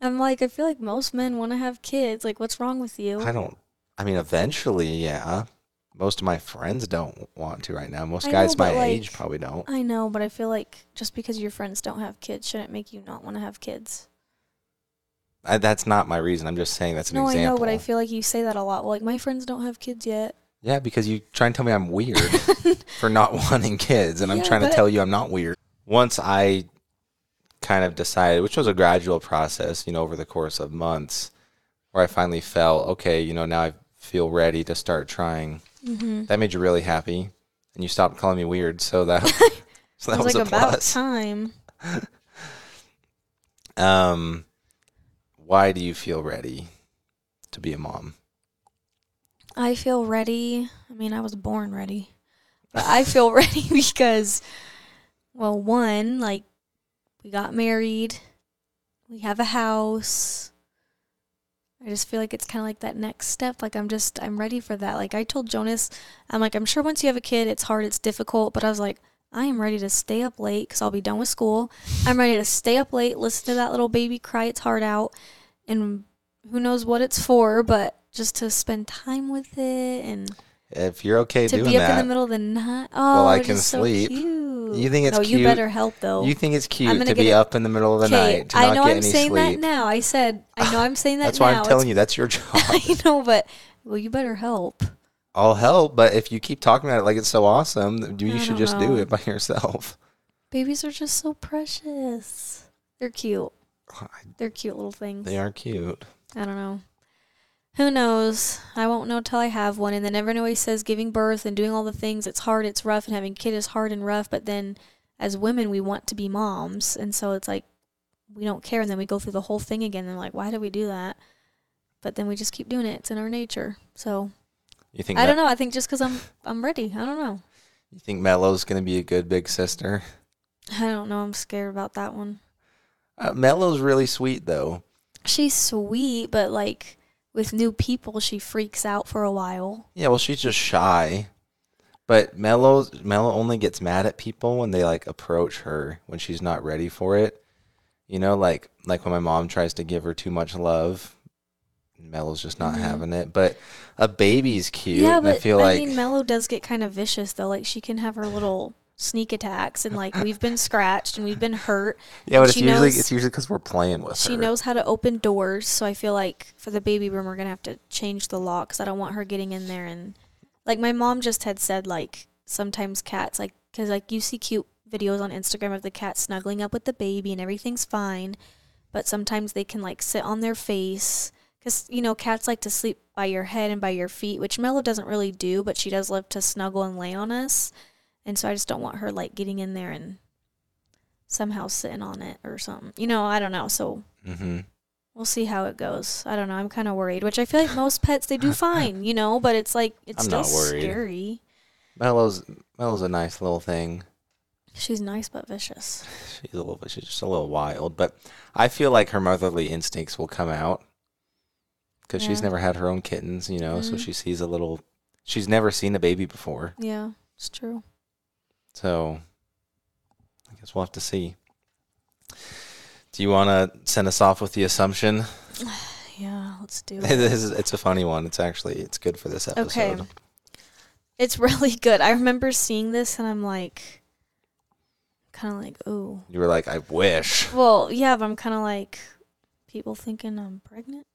[SPEAKER 1] I'm like, I feel like most men want to have kids. Like, what's wrong with you?
[SPEAKER 2] I don't. I mean, eventually, yeah. Most of my friends don't want to right now. Most
[SPEAKER 1] I
[SPEAKER 2] guys
[SPEAKER 1] know,
[SPEAKER 2] my
[SPEAKER 1] but,
[SPEAKER 2] age probably don't.
[SPEAKER 1] I know, but I feel like just because your friends don't have kids shouldn't make you not want to have kids.
[SPEAKER 2] I, that's not my reason. I'm just saying that's an
[SPEAKER 1] no,
[SPEAKER 2] example.
[SPEAKER 1] I know, but I feel like you say that a lot. Well, like my friends don't have kids yet.
[SPEAKER 2] yeah, because you try and tell me I'm weird *laughs* for not wanting kids, and I'm trying to tell you I'm not weird. Once I kind of decided, which was a gradual process, you know, over the course of months, where I finally felt okay, you know, now I feel ready to start trying.
[SPEAKER 1] Mm-hmm.
[SPEAKER 2] That made you really happy, and you stopped calling me weird. So that *laughs* *laughs* so that
[SPEAKER 1] was,
[SPEAKER 2] was,
[SPEAKER 1] like
[SPEAKER 2] a
[SPEAKER 1] about
[SPEAKER 2] plus. *laughs*
[SPEAKER 1] time.
[SPEAKER 2] Um, why do you feel ready to be a mom?
[SPEAKER 1] I feel ready. I mean, I was born ready. But I feel ready because, well, one, like, we got married, we have a house. I just feel like it's kind of like that next step. Like, I'm just, I'm ready for that. Like, I told Jonas, I'm like, I'm sure once you have a kid, it's hard, it's difficult. But I was like, I am ready to stay up late because I'll be done with school. I'm ready to stay up late, listen to that little baby cry its heart out, and who knows what it's for, but just to spend time with it and
[SPEAKER 2] If you're okay
[SPEAKER 1] to
[SPEAKER 2] doing
[SPEAKER 1] be up in the middle of the night. Oh,
[SPEAKER 2] well,
[SPEAKER 1] I
[SPEAKER 2] can sleep.
[SPEAKER 1] So.
[SPEAKER 2] You think it's
[SPEAKER 1] no,
[SPEAKER 2] cute?
[SPEAKER 1] you better help though.
[SPEAKER 2] you think it's cute
[SPEAKER 1] gonna
[SPEAKER 2] be
[SPEAKER 1] it-
[SPEAKER 2] up in the middle of the night to
[SPEAKER 1] I know I'm saying
[SPEAKER 2] sleep.
[SPEAKER 1] that now. I said I know I'm saying that *sighs*
[SPEAKER 2] That's
[SPEAKER 1] now.
[SPEAKER 2] why I'm telling you that's your *laughs* job.
[SPEAKER 1] I know, but well, you better help.
[SPEAKER 2] I'll help, but if you keep talking about it like it's so awesome, you
[SPEAKER 1] I
[SPEAKER 2] should just do it by *laughs* yourself.
[SPEAKER 1] Babies are just so precious. They're cute. They're cute little things.
[SPEAKER 2] They are cute.
[SPEAKER 1] I don't know. Who knows? I won't know till I have one. And then everyone always says giving birth and doing all the things, it's hard, it's rough, and having a kid is hard and rough. But then as women, we want to be moms. And so it's like we don't care. And then we go through the whole thing again. And like, why do we do that? But then we just keep doing it. It's in our nature. So
[SPEAKER 2] You think
[SPEAKER 1] I don't know. I think just because I'm, I'm ready. I don't know.
[SPEAKER 2] you think Mellow's gonna be a good big sister?
[SPEAKER 1] I don't know. I'm scared about that one.
[SPEAKER 2] Uh, Mellow's really sweet though.
[SPEAKER 1] She's sweet, but like with new people, she freaks out for a while.
[SPEAKER 2] Yeah, well, she's just shy. But Mellow Mellow only gets mad at people when they like approach her when she's not ready for it. You know, like like when my mom tries to give her too much love, Mellow's just not
[SPEAKER 1] Mhm.
[SPEAKER 2] having it. But a baby's cute.
[SPEAKER 1] Yeah, but
[SPEAKER 2] I feel like
[SPEAKER 1] mean, Mello does get kind of vicious though. Like she can have her little sneak attacks, and like we've been *laughs* scratched and we've been hurt.
[SPEAKER 2] yeah, but it's usually
[SPEAKER 1] knows-
[SPEAKER 2] it's usually because we're playing with
[SPEAKER 1] She
[SPEAKER 2] her.
[SPEAKER 1] She knows how to open doors, so I feel like for the baby room, we're gonna have to change the lock because I don't want her getting in there. And like my mom just had said, like sometimes cats, like because like you see cute videos on Instagram of the cat snuggling up with the baby and everything's fine, but sometimes they can like sit on their face. Because, you know, cats like to sleep by your head and by your feet, which Mello doesn't really do, but she does love to snuggle and lay on us. And so I just don't want her like getting in there and somehow sitting on it or something. You know, I don't know. So
[SPEAKER 2] hmm
[SPEAKER 1] we'll see how it goes. I don't know. I'm kind of worried, which I feel like most pets they do *laughs* fine, you know, but it's like it's
[SPEAKER 2] I'm
[SPEAKER 1] still
[SPEAKER 2] not
[SPEAKER 1] scary.
[SPEAKER 2] Mellow's Mellow's a nice little thing.
[SPEAKER 1] She's nice but vicious. *laughs*
[SPEAKER 2] She's a little. She's just a little wild, but I feel like her motherly instincts will come out because she's never had her own kittens, you know. So
[SPEAKER 1] Mhm.
[SPEAKER 2] she sees a little. She's never seen a baby before,
[SPEAKER 1] Yeah, it's true.
[SPEAKER 2] So I guess we'll have to see. Do you want to send us off with the assumption? *sighs*
[SPEAKER 1] Yeah, let's do *laughs*
[SPEAKER 2] it
[SPEAKER 1] it.
[SPEAKER 2] is, it's a funny one. It's actually it's good for this episode.
[SPEAKER 1] Okay. It's *laughs* really good. I remember seeing this and I'm like, kind of like, oh.
[SPEAKER 2] You were like, I wish.
[SPEAKER 1] Well, yeah, but I'm kind of like, people thinking I'm pregnant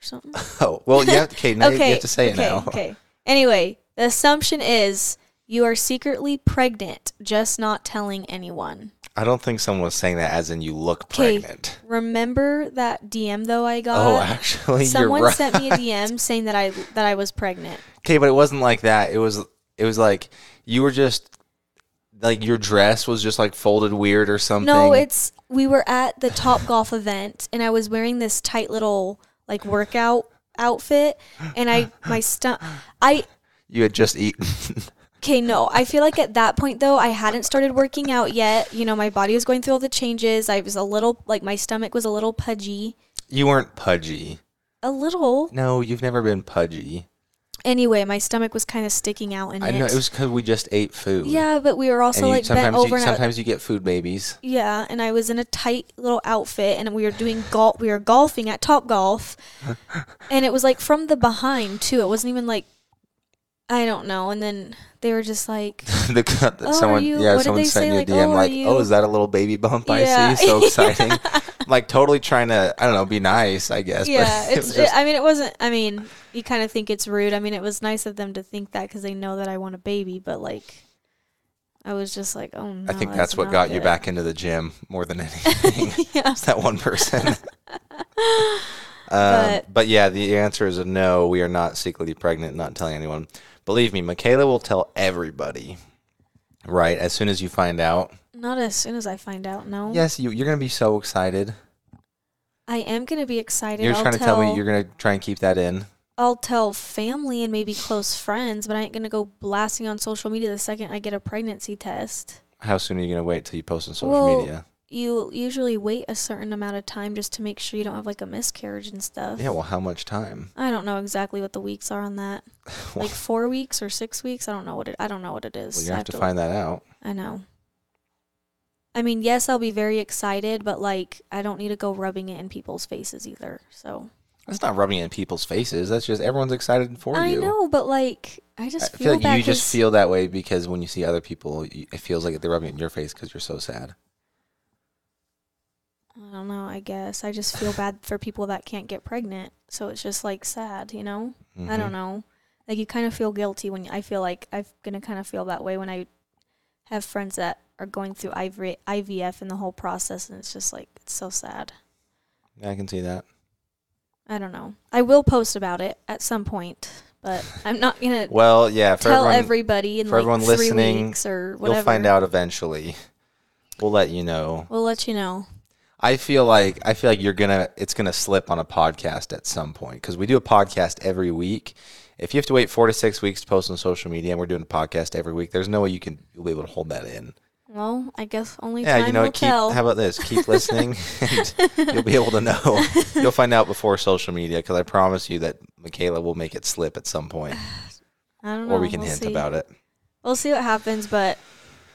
[SPEAKER 1] or something. *laughs*
[SPEAKER 2] Oh, well, yeah. Okay, now you have to say
[SPEAKER 1] okay,
[SPEAKER 2] it now.
[SPEAKER 1] Okay. Anyway, the assumption is you are secretly pregnant, just not telling anyone.
[SPEAKER 2] I don't think someone was saying that as in you look pregnant.
[SPEAKER 1] Remember that DM though I got?
[SPEAKER 2] Oh, *laughs* actually,
[SPEAKER 1] Someone
[SPEAKER 2] right.
[SPEAKER 1] sent me a DM saying that I that I was pregnant.
[SPEAKER 2] Okay, but it wasn't like that. It was it was like you were just like your dress was just like folded weird or something.
[SPEAKER 1] No, it's we were at the Top Golf event and I was wearing this tight little like workout outfit and I my stomach I
[SPEAKER 2] you had just eaten. *laughs*
[SPEAKER 1] Okay, no. I feel like at that point though, I hadn't started working out yet. You know, my body was going through all the changes. I was a little like my stomach was a little pudgy.
[SPEAKER 2] you weren't pudgy.
[SPEAKER 1] A little.
[SPEAKER 2] No, you've never been pudgy.
[SPEAKER 1] Anyway, my stomach was kind of sticking out in
[SPEAKER 2] I
[SPEAKER 1] it.
[SPEAKER 2] know it was because we just ate food.
[SPEAKER 1] yeah, but we were also
[SPEAKER 2] and you,
[SPEAKER 1] like bent
[SPEAKER 2] sometimes
[SPEAKER 1] over
[SPEAKER 2] you,
[SPEAKER 1] and I-
[SPEAKER 2] sometimes you get food babies.
[SPEAKER 1] yeah, and I was in a tight little outfit and we were doing golf we were golfing at Top Golf. *laughs* and it was like from the behind too. It wasn't even like I don't know. And then they were just like *laughs*
[SPEAKER 2] the,
[SPEAKER 1] Oh,
[SPEAKER 2] someone, yeah,
[SPEAKER 1] what
[SPEAKER 2] someone sent you a
[SPEAKER 1] Like,
[SPEAKER 2] DM
[SPEAKER 1] oh,
[SPEAKER 2] like,
[SPEAKER 1] you-
[SPEAKER 2] "Oh, is that a little baby bump I
[SPEAKER 1] Yeah.
[SPEAKER 2] see? So *laughs* exciting!" *laughs* like totally trying to, I don't know, be nice, I guess.
[SPEAKER 1] yeah,
[SPEAKER 2] but it
[SPEAKER 1] it's.
[SPEAKER 2] was just,
[SPEAKER 1] it, I mean, it wasn't. I mean, you kind of think it's rude. I mean, it was nice of them to think that because they know that I want a baby. But like, I was just like, oh no.
[SPEAKER 2] I think that's what
[SPEAKER 1] not
[SPEAKER 2] got you back into the gym more than anything.
[SPEAKER 1] yeah.
[SPEAKER 2] That one person. Um, but,
[SPEAKER 1] But-
[SPEAKER 2] yeah, the answer is a no. We are not secretly pregnant, not telling anyone. Believe me, Mykayla will tell everybody. Right as soon as you find out.
[SPEAKER 1] Not as soon as I find out. No.
[SPEAKER 2] Yes, you, you're gonna be so excited.
[SPEAKER 1] I am gonna be excited.
[SPEAKER 2] You're
[SPEAKER 1] I'll
[SPEAKER 2] trying to
[SPEAKER 1] tell,
[SPEAKER 2] tell me you're gonna try and keep that in.
[SPEAKER 1] I'll tell family and maybe close friends, but I ain't gonna go blasting on social media the second I get a pregnancy test.
[SPEAKER 2] How soon are you gonna wait till you post on social
[SPEAKER 1] Well,
[SPEAKER 2] media?
[SPEAKER 1] You usually wait a certain amount of time just to make sure you don't have like a miscarriage and stuff.
[SPEAKER 2] Yeah, well, how much time?
[SPEAKER 1] I don't know exactly what the weeks are on that. *laughs*
[SPEAKER 2] well,
[SPEAKER 1] like four weeks or six weeks. I don't know what it. I don't know what it is.
[SPEAKER 2] you
[SPEAKER 1] I
[SPEAKER 2] have to find that out.
[SPEAKER 1] I know. I mean, yes, I'll be very excited, but like, I don't need to go rubbing it in people's faces either. So
[SPEAKER 2] That's not rubbing it in people's faces. That's just everyone's excited for you.
[SPEAKER 1] I know, but like, I just
[SPEAKER 2] I
[SPEAKER 1] feel,
[SPEAKER 2] feel like you just feel that way because when you see other people, it feels like they're rubbing it in your face because you're so sad.
[SPEAKER 1] I don't know. I guess I just feel bad for people that can't get pregnant. So it's just like sad, you know. I
[SPEAKER 2] Mhm.
[SPEAKER 1] don't know. Like you kind of feel guilty when I feel like I'm gonna kind of feel that way when I have friends that are going through IVF and the whole process, and it's just like it's so sad.
[SPEAKER 2] Yeah, I can see that.
[SPEAKER 1] I don't know. I will post about it at some point, but I'm not gonna *laughs*
[SPEAKER 2] Well, yeah, for
[SPEAKER 1] tell
[SPEAKER 2] everyone,
[SPEAKER 1] everybody in
[SPEAKER 2] for
[SPEAKER 1] like
[SPEAKER 2] everyone
[SPEAKER 1] three
[SPEAKER 2] listening,
[SPEAKER 1] weeks or whatever.
[SPEAKER 2] you'll find out eventually. We'll let you know.
[SPEAKER 1] We'll let you know.
[SPEAKER 2] I feel like I feel like you're gonna it's gonna slip on a podcast at some point because we do a podcast every week. If you have to wait four to six weeks to post on social media, and we're doing a podcast every week, there's no way you can you'll be able to hold that in.
[SPEAKER 1] Well, I guess only
[SPEAKER 2] Yeah,
[SPEAKER 1] time
[SPEAKER 2] you know,
[SPEAKER 1] will
[SPEAKER 2] keep
[SPEAKER 1] tell.
[SPEAKER 2] how about this? Keep *laughs* listening, and you'll be able to know. *laughs* You'll find out before social media because I promise you that Mykayla will make it slip at some point, *sighs*
[SPEAKER 1] I don't know.
[SPEAKER 2] or we can
[SPEAKER 1] we'll
[SPEAKER 2] hint
[SPEAKER 1] see.
[SPEAKER 2] about it.
[SPEAKER 1] We'll see what happens, but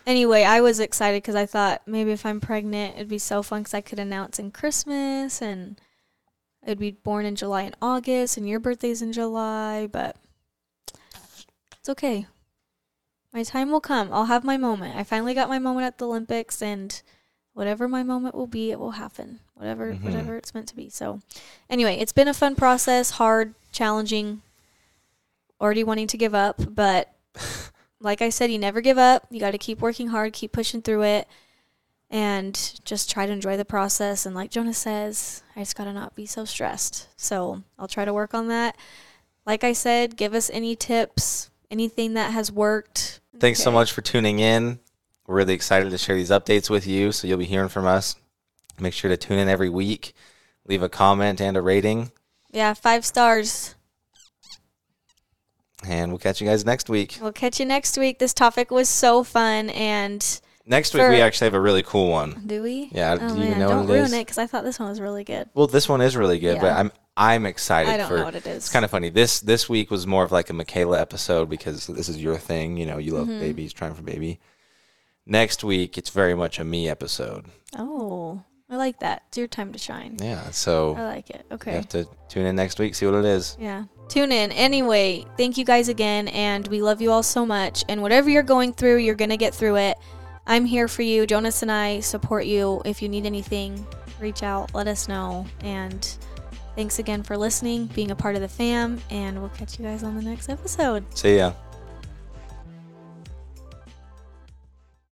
[SPEAKER 1] anyway, I was excited because I thought maybe if I'm pregnant, it'd be so fun because I could announce in Christmas and I'd be born in July and August, and your birthday's in July, but it's okay. My time will come. I'll have my moment. I finally got my moment at the Olympics, and whatever my moment will be, it will happen. Whatever,
[SPEAKER 2] Mhm.
[SPEAKER 1] whatever it's meant to be. So, anyway, it's been a fun process, hard, challenging. Already wanting to give up, but *laughs* like I said, you never give up. You got to keep working hard, keep pushing through it, and just try to enjoy the process. And like Jonas says, I just got to not be so stressed. So I'll try to work on that. Like I said, give us any tips, anything that has worked.
[SPEAKER 2] Thanks so much for tuning in. We're really excited to share these updates with you, so you'll be hearing from us. Make sure to tune in every week. Leave a comment and a rating,
[SPEAKER 1] Yeah, five stars.
[SPEAKER 2] And we'll catch you guys next week.
[SPEAKER 1] We'll catch you next week. This topic was so fun. And
[SPEAKER 2] Next week we actually have a really cool one.
[SPEAKER 1] do we?
[SPEAKER 2] Yeah,
[SPEAKER 1] Oh
[SPEAKER 2] do you even know
[SPEAKER 1] don't
[SPEAKER 2] what it
[SPEAKER 1] ruin
[SPEAKER 2] is?
[SPEAKER 1] it because I thought this one was really good.
[SPEAKER 2] Well, this one is really good, but
[SPEAKER 1] Yeah.
[SPEAKER 2] I'm I'm excited
[SPEAKER 1] I don't
[SPEAKER 2] for.
[SPEAKER 1] know what it is.
[SPEAKER 2] It's kind of funny. This this week was more of like a Mykayla episode because this is your thing. You know, you love
[SPEAKER 1] Mhm.
[SPEAKER 2] babies, trying for baby. Next week, it's very much a me episode.
[SPEAKER 1] Oh, I like that. It's your time to shine.
[SPEAKER 2] Yeah. So
[SPEAKER 1] I like it.
[SPEAKER 2] you
[SPEAKER 1] Okay.
[SPEAKER 2] have to tune in next week, see what it is.
[SPEAKER 1] Yeah. Tune in. Anyway, thank you guys again, and we love you all so much. And whatever you're going through, you're going to get through it. I'm here for you. Jonas and I support you. If you need anything, reach out, let us know. And thanks again for listening, being a part of the fam, and we'll catch you guys on the next episode.
[SPEAKER 2] See ya.